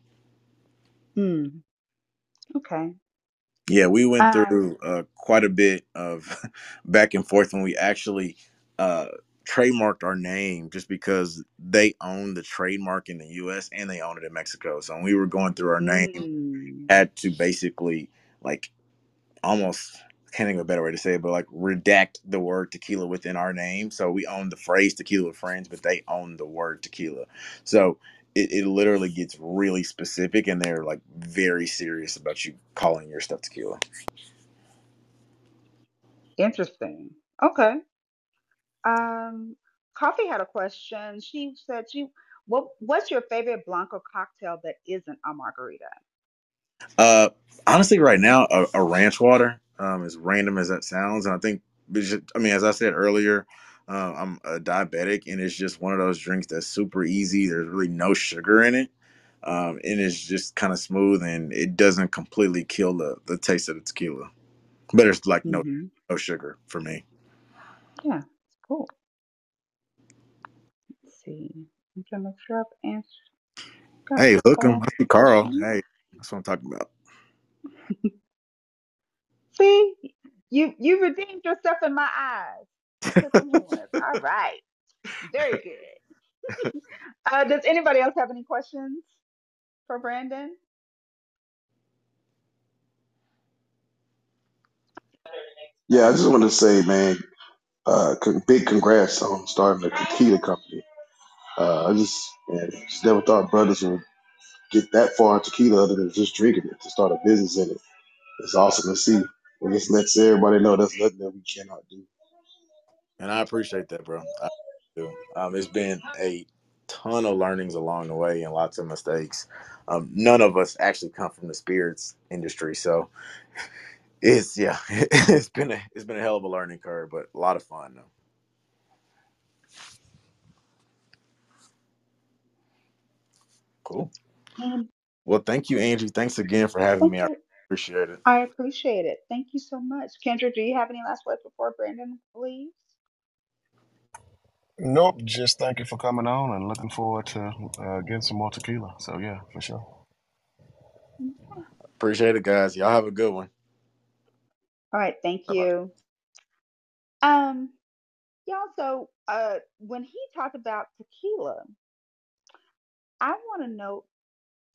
Hmm. Okay. Yeah, we went Um. through uh, quite a bit of back and forth when we actually uh, trademarked our name just because they own the trademark in the US and they own it in Mexico. So when we were going through our name, mm, had to basically like almost can't think of a better way to say it, but like redact the word tequila within our name. So we own the phrase tequila with friends, but they own the word tequila. So it, it literally gets really specific and they're like very serious about you calling your stuff tequila. Interesting. Okay. Um. Coffee had a question. She said, "She what What's your favorite blanco cocktail that isn't a margarita?" Uh, honestly, right now, a, a ranch water, um, as random as that sounds, and I think, I mean, as I said earlier, uh, I'm a diabetic, and it's just one of those drinks that's super easy. There's really no sugar in it, um, and it's just kind of smooth, and it doesn't completely kill the the taste of the tequila. But there's like no Mm-hmm. no sugar for me. Yeah. It's cool. Let's see. I'm trying to I've answered. Got Hey, hook I see Carl. Hey, that's what I'm talking about. See, you you redeemed yourself in my eyes. All right. Very good. Uh, does anybody else have any questions for Brandon? Yeah, I just want to say, man, uh, big congrats on starting the tequila company. Uh, I just, man, just never thought brothers would get that far in tequila other than just drinking it to start a business in it. It's awesome to see. It just lets everybody know there's nothing that we cannot do. And I appreciate that, bro. I do. Um, it's been a ton of learnings along the way and lots of mistakes. Um, none of us actually come from the spirits industry, so it's yeah, it's been a it's been a hell of a learning curve, but a lot of fun though. Cool. And Well, thank you, Angie. Thanks again for having me. I appreciate it. I appreciate it. Thank you so much. Kendra, do you have any last words before Brandon leaves? Nope, just thank you for coming on and looking forward to uh, getting some more tequila. So, yeah, for sure. Appreciate it, guys. Y'all have a good one. All right, thank Bye bye. you. Um, y'all, so uh when he talked about tequila, I want to know,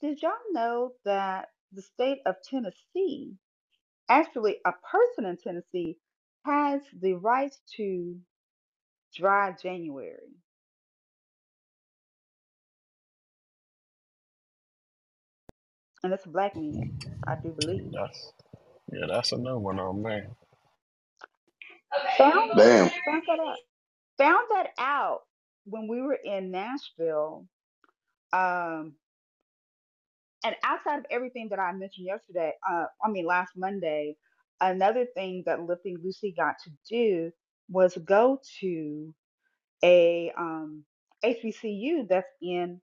did y'all know that the state of Tennessee, actually a person in Tennessee, has the right to dry January? And it's a black man, I do believe. That's yeah, that's a new one on me. Found Damn. found that out. Found that out when we were in Nashville. Um, and outside of everything that I mentioned yesterday, uh, I mean last Monday, another thing that Lifting Lucy got to do was go to a um, HBCU that's in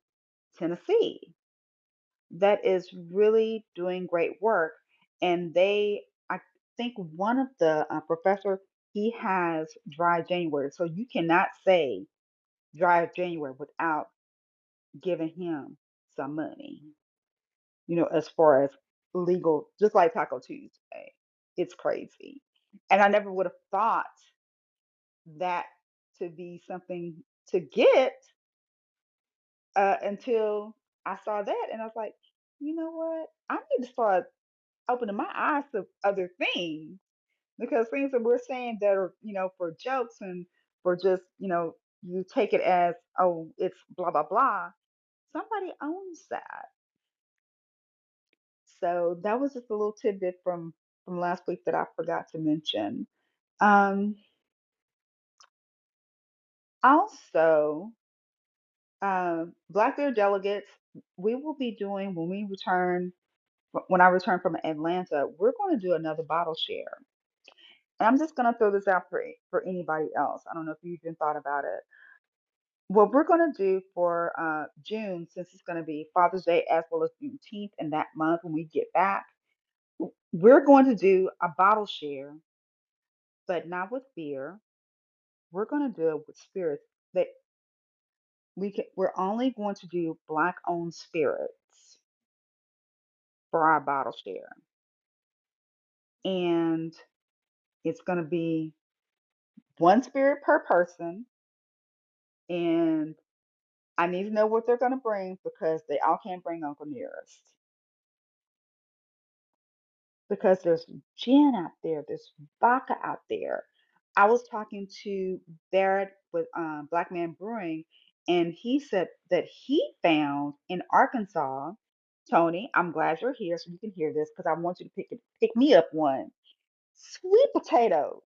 Tennessee that is really doing great work, and they, I think one of the uh, professor he has dry January, so you cannot say dry January without giving him some money, you know, as far as legal, just like Taco Tuesday. It's crazy. And I never would have thought that to be something to get uh, until I saw that. And I was like, you know what? I need to start opening my eyes to other things because things that we're saying that are, you know, for jokes and for just, you know, you take it as, oh, it's blah, blah, blah. Somebody owns that. So that was just a little tidbit from from last week that I forgot to mention. Um, also, um, Black Bear delegates, we will be doing when we return, when I return from Atlanta, we're going to do another bottle share. And I'm just going to throw this out for for anybody else. I don't know if you've even thought about it. What we're going to do for uh, June, since it's going to be Father's Day as well as Juneteenth in that month when we get back, we're going to do a bottle share, but not with beer. We're going to do it with spirits. That we can, we're only going to do black owned spirits for our bottle share, and it's going to be one spirit per person. And I need to know what they're going to bring because they all can't bring Uncle Nearest. because there's gin out there, there's vodka out there. I was talking to Barrett with um, Black Man Brewing, and he said that he found in Arkansas, Tony, I'm glad you're here so you can hear this because I want you to pick pick me up one sweet potato.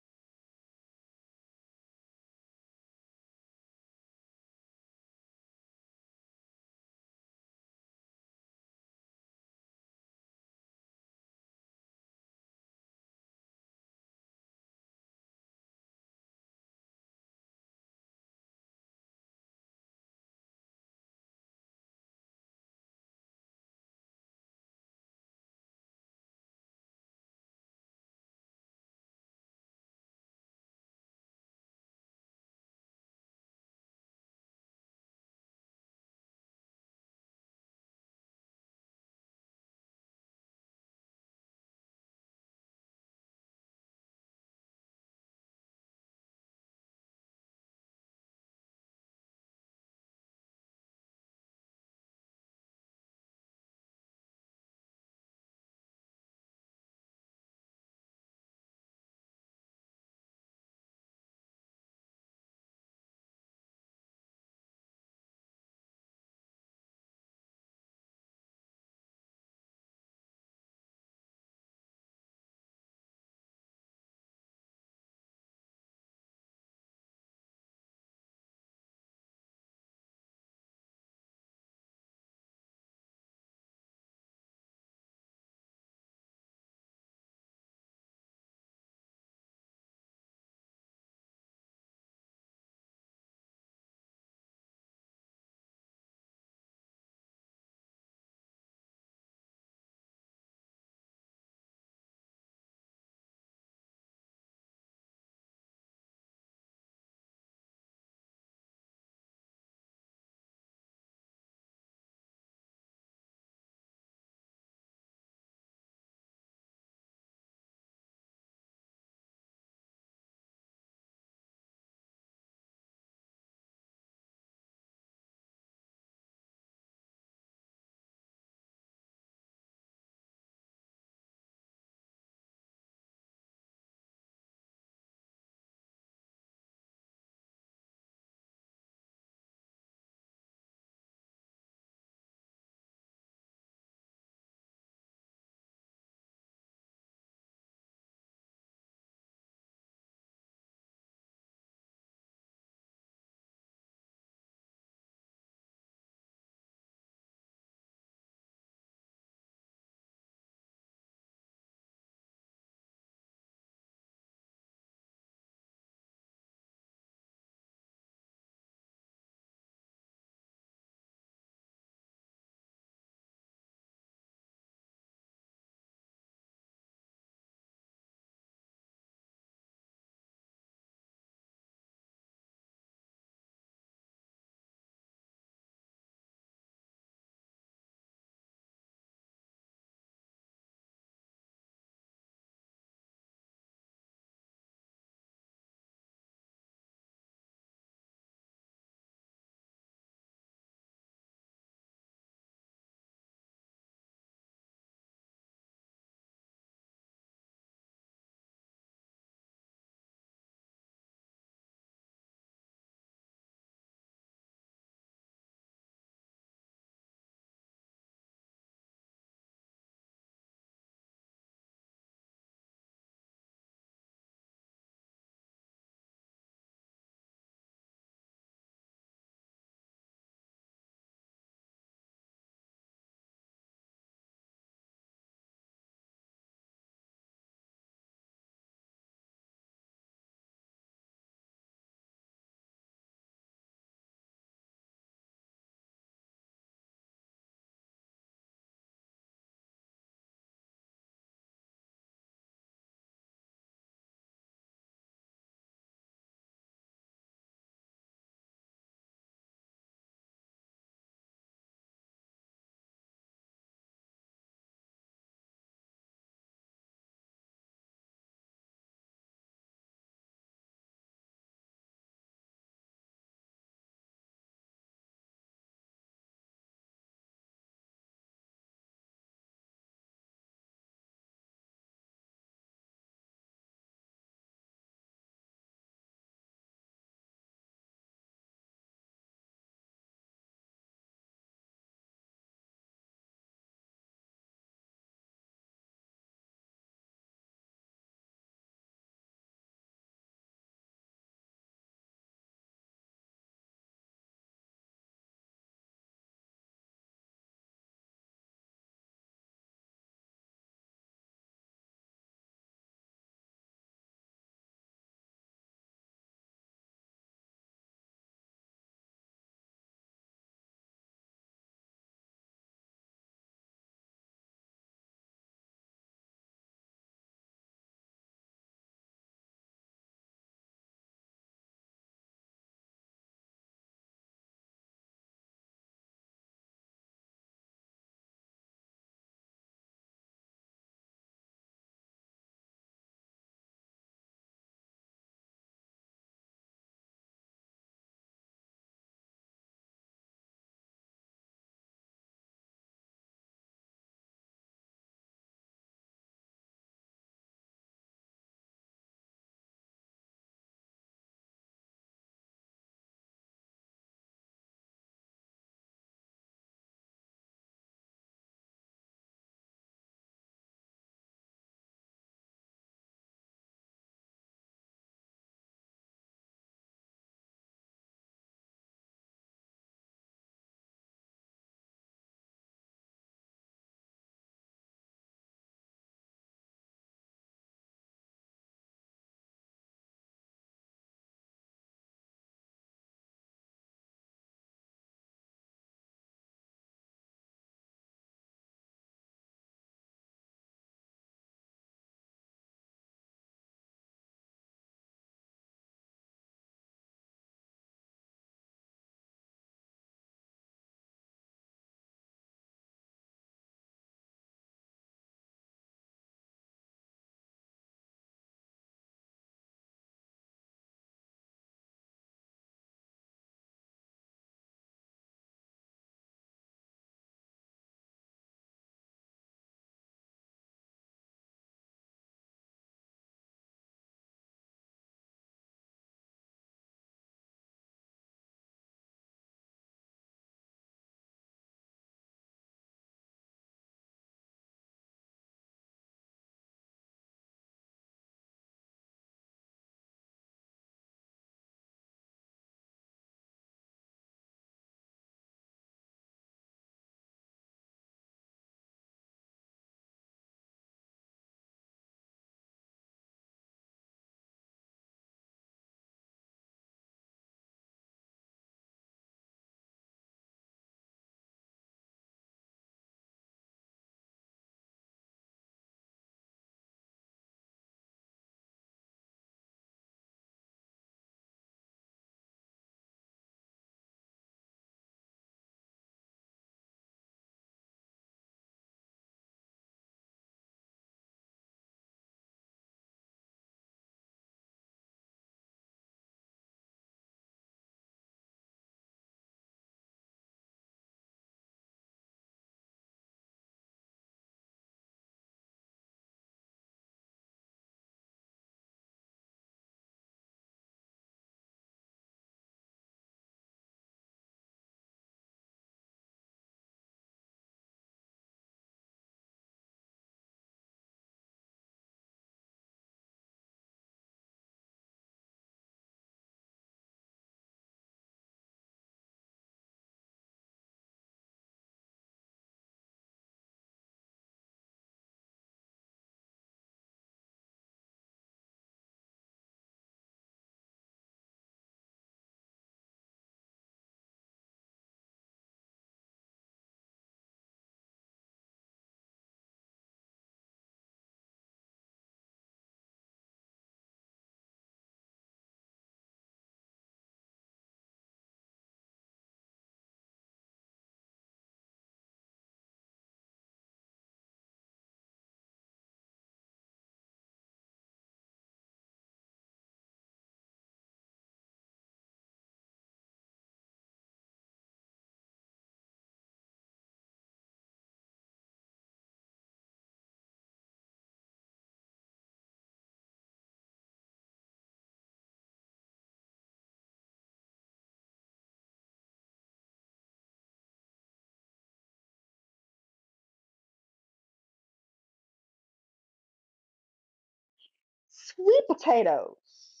Sweet potatoes.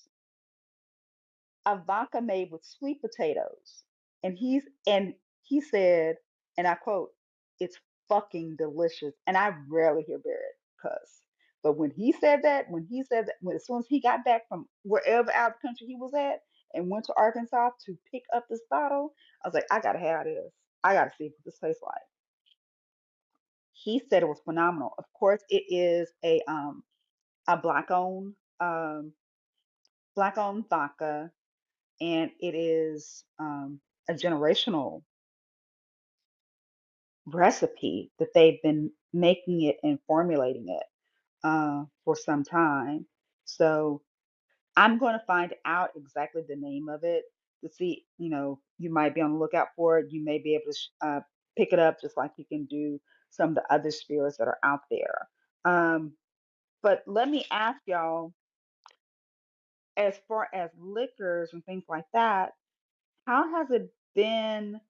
a vodka made with sweet potatoes. And he's and he said, and I quote, it's fucking delicious. And I rarely hear Barrett cuss. But when he said that, when he said that, when as soon as he got back from wherever out of the country he was at and went to Arkansas to pick up this bottle, I was like, I gotta have this. I gotta see what this tastes like. He said it was phenomenal. Of course, it is a um a black owned um black owned vodka and it is um, a generational recipe that they've been making it and formulating it uh, for some time. So I'm going to find out exactly the name of it to see. You know, you might be on the lookout for it. You may be able to sh- uh, pick it up just like you can do some of the other spirits that are out there. Um, but let me ask y'all, as far as liquors and things like that, how has it been?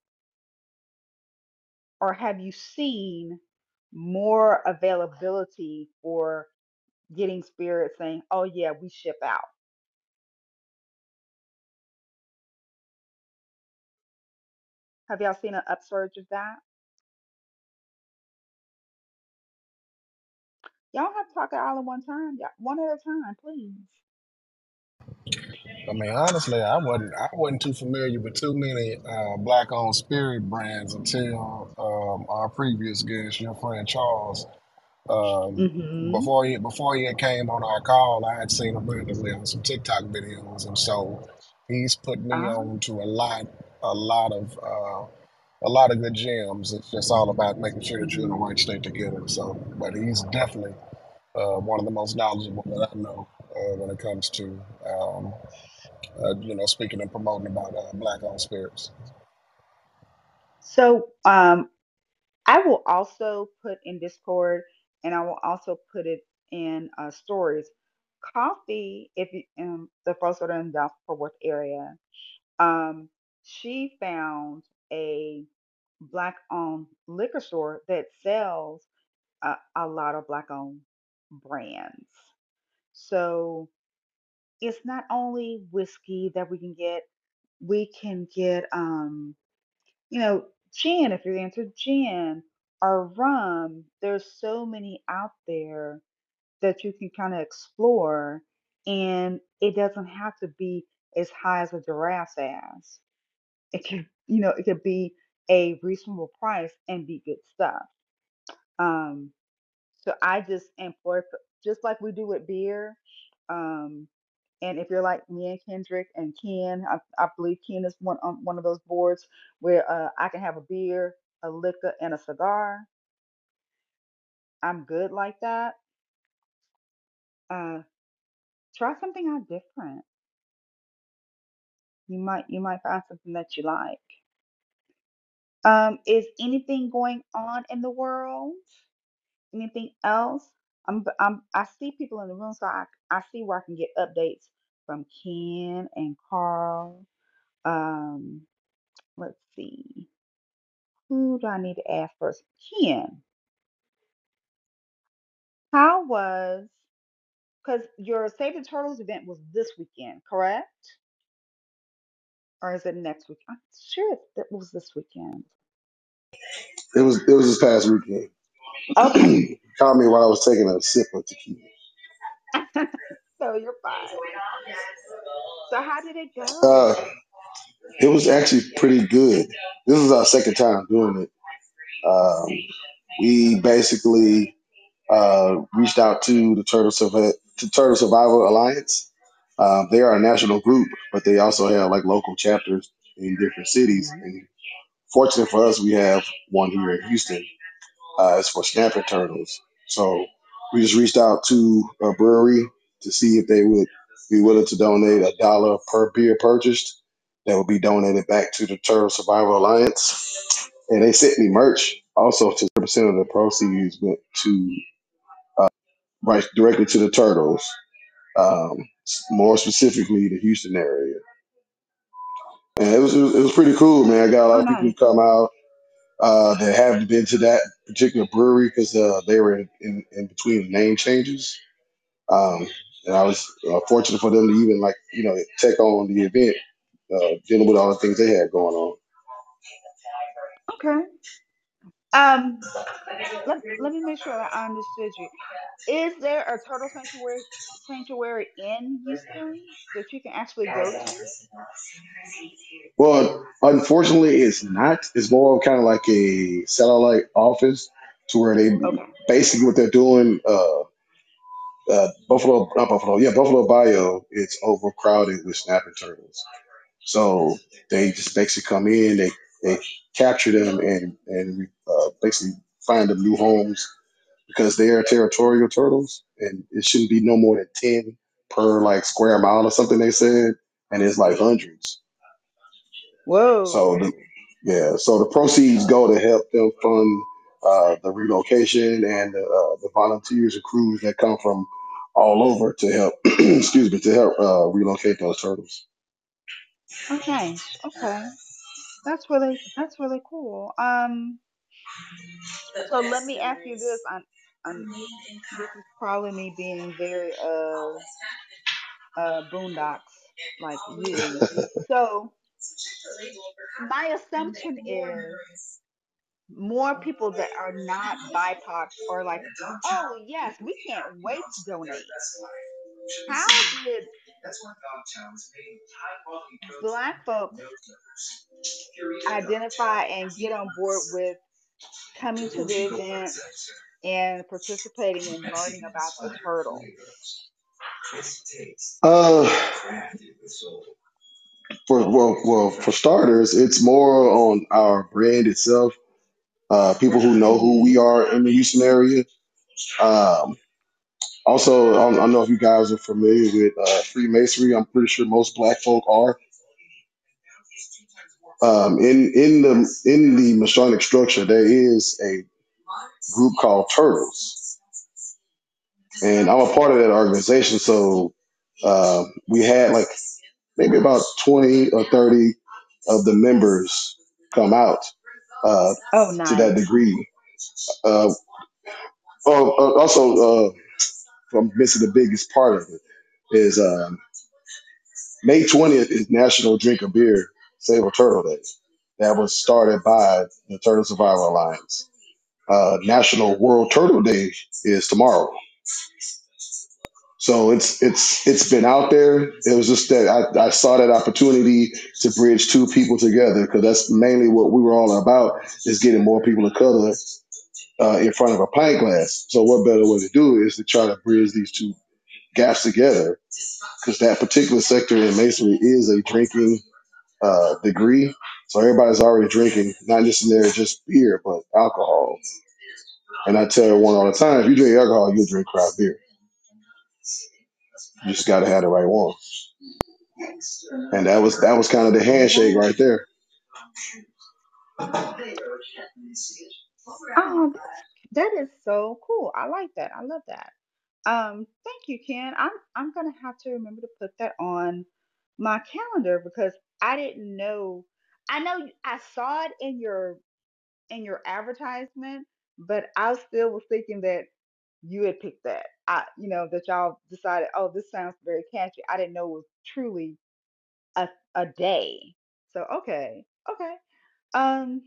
or have you seen more availability for getting spirits saying, "Oh yeah, we ship out"? Have y'all seen an upsurge of that? Y'all have to talk it all at one time, y'all, one at a time, please. I mean, honestly, I wasn't I wasn't too familiar with too many uh, black-owned spirit brands until um, our previous guest, your friend Charles. Um, Mm-hmm. before he before he came on our call, I had seen him randomly on some TikTok videos, and so he's put me Ah, on to a lot a lot of uh, a lot of good gems. It's just all about making sure that you're in the right state to get it. So, but he's definitely uh, one of the most knowledgeable that I know uh, when it comes to um, uh, you know speaking and promoting about uh, black-owned spirits. so um, I will also put in Discord, and I will also put it in uh, stories. Coffee, if you um, the folks that are in the Fort Worth area, um, she found a black owned liquor store that sells a, a lot of black owned brands. So it's not only whiskey that we can get, we can get um, you know, gin if you're into gin or rum. There's so many out there that you can kind of explore and it doesn't have to be as high as a giraffe's ass. It could, you know, it could be a reasonable price and be good stuff. Um, so I just employ, just like we do with beer. Um, and if you're like me and Kendrick and Ken, I, I believe Ken is one on one of those boards where uh, I can have a beer, a liquor, and a cigar. I'm good like that. Uh, try something out different. You might you might find something that you like. Um, is anything going on in the world? Anything else? I'm, I'm, I see people in the room, so I, I see where I can get updates from Ken and Carl. Um, let's see. Who do I need to ask first? Ken, how was, because your Save the Turtles event was this weekend, correct? Or is it next week? I'm sure it was this weekend. It was it was this past weekend. Okay. Called me while I was taking a sip of tequila. so you're fine. So how did it Uh, go? it was actually pretty good. This is our second time doing it. Um, we basically uh, reached out to the Turtle, Survi- to Turtle Survival Alliance. Um, they are a national group, but they also have like local chapters in different cities. And fortunate for us, we have one here in Houston. Uh, it's for snapping turtles. So we just reached out to a brewery to see if they would be willing to donate a dollar per beer purchased. That would be donated back to the Turtle Survival Alliance. And they sent me merch. Also, to percent of the proceeds went to right directly to the turtles. Um, more specifically, the Houston area. And it was, it was it was pretty cool, man. I got a lot Oh, of people who come out uh, that haven't been to that particular brewery because uh, they were in, in, between name changes. Um, and I was uh, fortunate for them to even like you know take on the event, uh, dealing with all the things they had going on. Okay. Um, let let me make sure that I understood you. Is there a turtle sanctuary sanctuary in Houston that you can actually go to? Well, unfortunately, it's not. It's more of kind of like a satellite office to where they Okay. basically what they're doing. Uh, uh, Buffalo, not Buffalo, yeah, Buffalo Bayou is overcrowded with snapping turtles. So they just basically come in, they they capture them and and uh, basically find them new homes because they are territorial turtles, and it shouldn't be no more than ten per like square mile or something. They said, and it's like hundreds. So Whoa. the, yeah, so the proceeds go to help them fund uh, the relocation and the, uh, the volunteers and crews that come from all over to help. excuse me, to help uh, relocate those turtles. Okay. Okay. That's really that's really cool. Um, so let me ask you this. I'm, I'm this is probably me being very uh uh boondocks like you. So my assumption is more people that are not BIPOC are like, oh yes, we can't wait to donate. How did Black folks identify and get on board with coming to the event and participating and learning about the turtle? Uh, for well, well, for starters, it's more on our brand itself. Uh, people who know who we are in the Houston area. Um, also, I don't, I don't know if you guys are familiar with uh, Freemasonry. I'm pretty sure most Black folk are. Um, in in the in the Masonic structure, there is a group called Turtles, and I'm a part of that organization. So uh, we had like maybe about 20 or 30 of the members come out uh, Oh, to that nice. degree. Uh, oh, uh, also, uh, I'm missing the biggest part of it is um, May 20th is National Drink a Beer Save a Turtle Day. That was started by the Turtle Survival Alliance. Uh, National World Turtle Day is tomorrow. So it's it's it's been out there. It was just that I, I saw that opportunity to bridge two people together because that's mainly what we were all about is getting more people of color uh, in front of a pint glass. So what better way to do is to try to bridge these two gaps together because that particular sector in masonry is a drinking uh, degree. So everybody's already drinking, not just in there just beer, but alcohol. And I tell everyone all the time, if you drink alcohol, you drink craft beer. You just got to have the right one. And that was that was kind of the handshake right there. Oh, that is so cool. I like that. I love that. Um, thank you, Ken. I'm I'm gonna have to remember to put that on my calendar because I didn't know. I know I saw it in your in your advertisement, but I still was thinking that you had picked that. I, you know, that y'all decided, oh, this sounds very catchy. I didn't know it was truly a a day. So okay, okay. Um,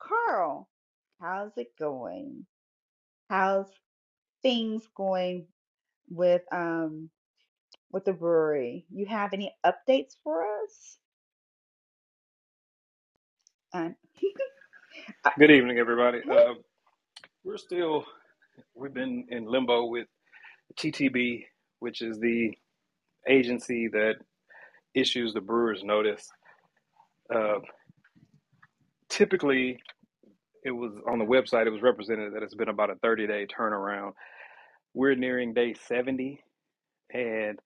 Carl, how's it going? How's things going with um with the brewery? You have any updates for us? Um, uh, Good evening, everybody. Uh, we're still, we've been in limbo with TTB, which is the agency that issues the brewer's notice. Uh, typically, it was on the website, it was represented that it's been about a 30 day turnaround. We're nearing day 70 and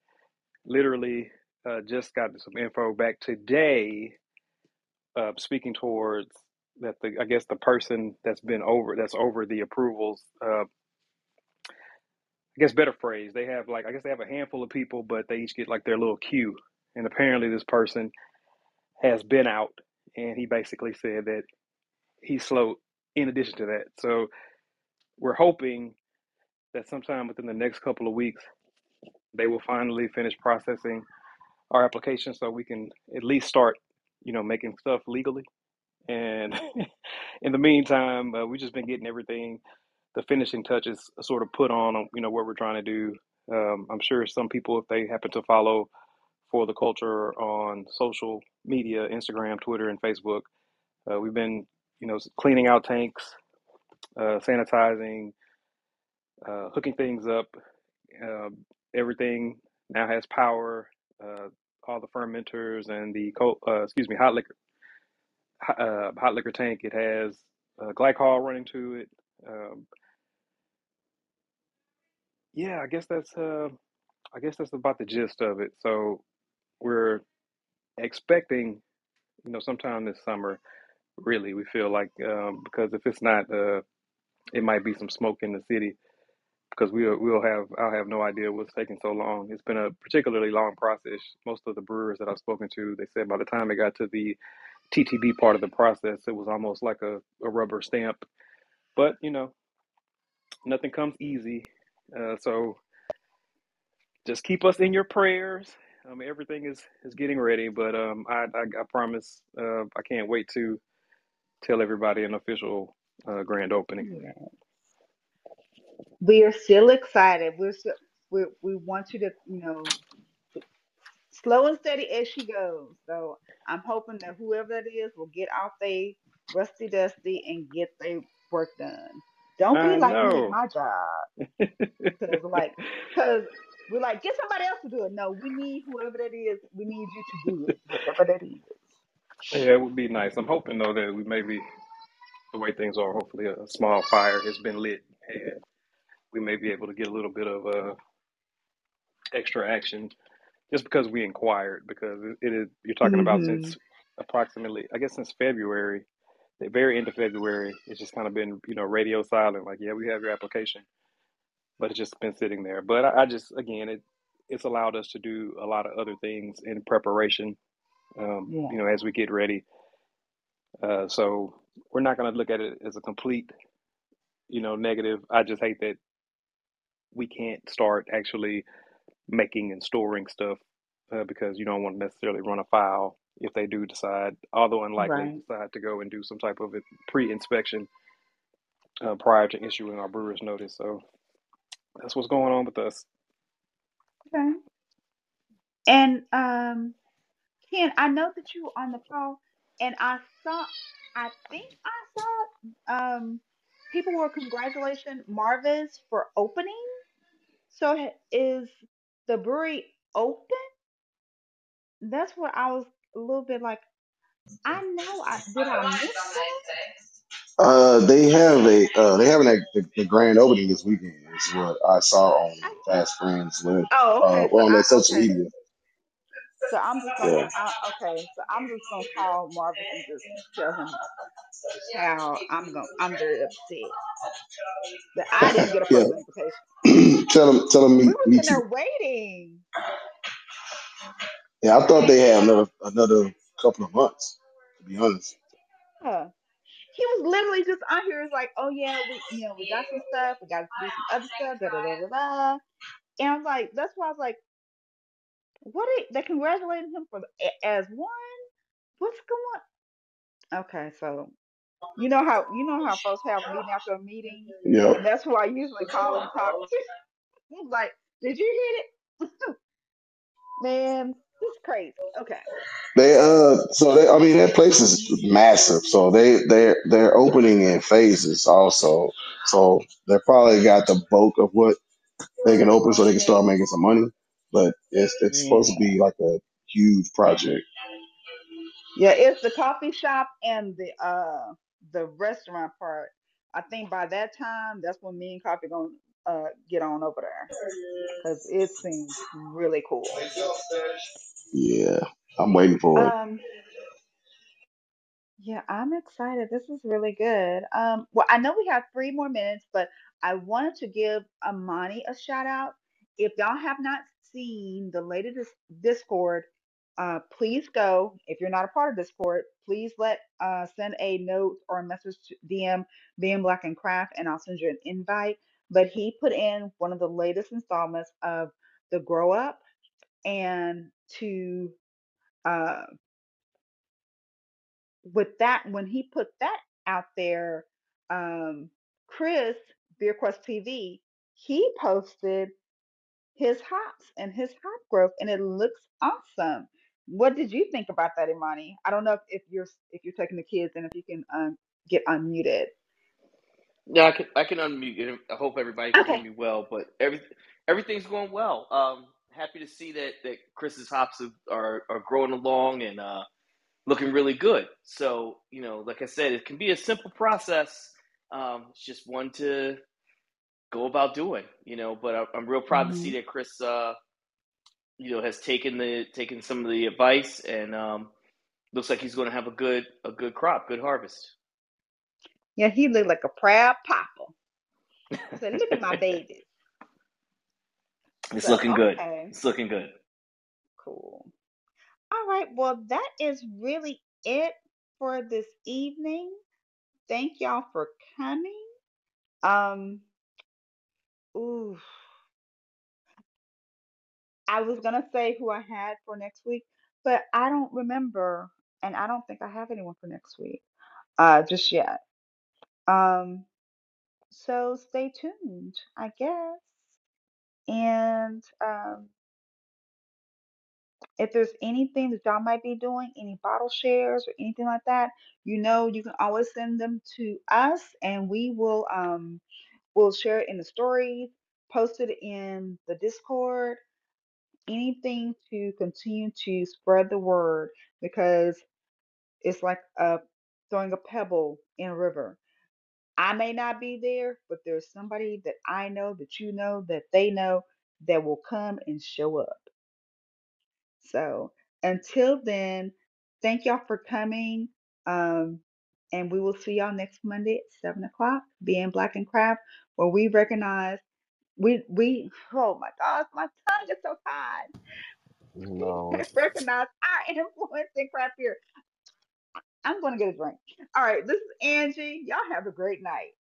literally uh, just got some info back today, uh, speaking towards that the I guess the person that's been over that's over the approvals uh, I guess better phrase, they have like I guess they have a handful of people, but they each get like their little queue. And apparently this person has been out and he basically said that he's slow in addition to that. So we're hoping that sometime within the next couple of weeks they will finally finish processing our application so we can at least start, you know, making stuff legally. And in the meantime, uh, we've just been getting everything, the finishing touches sort of put on, you know, what we're trying to do. Um, I'm sure some people, if they happen to follow for the culture on social media, Instagram, Twitter, and Facebook, uh, we've been, you know, cleaning out tanks, uh, sanitizing, uh, hooking things up. Everything now has power. Uh, all the fermenters and the cold, uh, excuse me, hot liquor, uh, hot liquor tank. It has uh, glycol running to it. Um, yeah, I guess that's uh, I guess that's about the gist of it. So we're expecting, you know, sometime this summer. Really, we feel like um, because if it's not, uh, it might be some smoke in the city because we'll we'll have I'll have no idea what's taking so long. It's been a particularly long process. Most of the brewers that I've spoken to, they said by the time it got to the TTB part of the process, it was almost like a, a rubber stamp. But you know, nothing comes easy. Uh, so just keep us in your prayers. Um, everything is is getting ready, but um, I, I I promise uh, I can't wait to tell everybody an official uh, grand opening. We are still excited. We're still, we we want you to, you know, slow and steady as she goes. So I'm hoping that whoever that is will get off they rusty dusty and get their work done. Don't be I like me at my job, because like, because we're like, get somebody else to do it. No, we need whoever that is. We need you to do it, whatever that is. Yeah, it would be nice. I'm hoping though that we maybe the way things are, hopefully a small fire has been lit and we may be able to get a little bit of uh, extra action just because we inquired. Because it, is you're talking about Mm-hmm. since approximately, I guess, since February, the very end of February, it's just kind of been you know radio silent. Like, yeah, we have your application, but it's just been sitting there. But I, I just again, it it's allowed us to do a lot of other things in preparation. Um, Yeah. you know, as we get ready. Uh, so we're not going to look at it as a complete, you know, negative. I just hate that we can't start actually making and storing stuff uh, because you don't want to necessarily run afoul if they do decide, although unlikely, Right. decide to go and do some type of pre-inspection uh, prior to issuing our brewer's notice. So that's what's going on with us. Okay. And um, Ken, I know that you were on the call, and I saw, I think I saw, um, people were congratulating Marvis for opening. So is the brewery open? That's what I was a little bit like. I know. I did I miss? Uh, they have a uh, they having a, the, the grand opening this weekend. Is what I saw on Fast Friends with oh, uh okay. So on I their social okay. media. So I'm just gonna Yeah, I, okay. So I'm just gonna call Marvin and just tell him how I'm gonna. I'm very upset that I didn't get a yeah. invitation. tell him. tell him. We me in too. there waiting. Yeah, I thought they had another another couple of months. To be honest. Yeah. He was literally just on here. It's like, oh yeah, we you know we got some stuff. We got to do some other stuff. Da da da da da. And I was like, that's why I was like, what? Are, they congratulated him for as one. What's going? On? Okay, so you know how you know how folks have meeting after a meeting, Yeah, that's who I usually call and talk to. Like, did you hit it? Man, this is crazy. Okay. They uh so they I mean that place is massive. So they they they're opening in phases also. So they probably got the bulk of what they can open so they can start making some money. But it's it's supposed to be like a huge project. Yeah, it's the coffee shop and the uh the restaurant part. I think by that time, that's when me and Coffee gonna uh get on over there because it seems really cool. Yeah. I'm waiting for it. Um, yeah, I'm excited. This is really good. Um, well, I know we have three more minutes, but I wanted to give Amani a shout out. If y'all have not seen the latest Discord, uh, please go. If you're not a part of Discord, please let uh send a note or a message to DM Being Black in Craft, and I'll send you an invite. But he put in one of the latest installments of the grow up and to uh, with that when he put that out there, um, Chris Beer Quest TV, he posted his hops and his hop growth, and it looks awesome. What did you think about that, Imani? I don't know if, if you're if you're taking the kids and if you can um, get unmuted. Yeah, I can I can unmute. it. I hope everybody can hear me well, but every everything's going well. Um, happy to see that that Chris's hops are are growing along and uh, looking really good. So you know, like I said, it can be a simple process. Um, it's just one to go about doing. You know, but I, I'm real proud to hmm see that Chris, uh, you know, has taken the taken some of the advice and um, looks like he's going to have a good a good crop, good harvest. Yeah, he looked like a proud papa. Said, "Look at my baby. It's So looking good. okay, It's looking good. cool. All right. Well, that is really it for this evening. Thank y'all for coming. Um, ooh, I was gonna say who I had for next week, but I don't remember, and I don't think I have anyone for next week, uh, just yet. Um, so stay tuned, I guess. And um, if there's anything that y'all might be doing, any bottle shares or anything like that, you know, you can always send them to us, and we will um, we'll share it in the stories, post it in the Discord, anything to continue to spread the word because it's like uh, throwing a pebble in a river. I may not be there, but there's somebody that I know that you know that they know that will come and show up. So until then, thank y'all for coming. Um, and we will see y'all next Monday at seven o'clock, Being Black in Craft, where we recognize we we oh my gosh, my tongue is so tied. No, recognize our influence in craft beer. I'm gonna get a drink. All right, this is Angie. Y'all have a great night.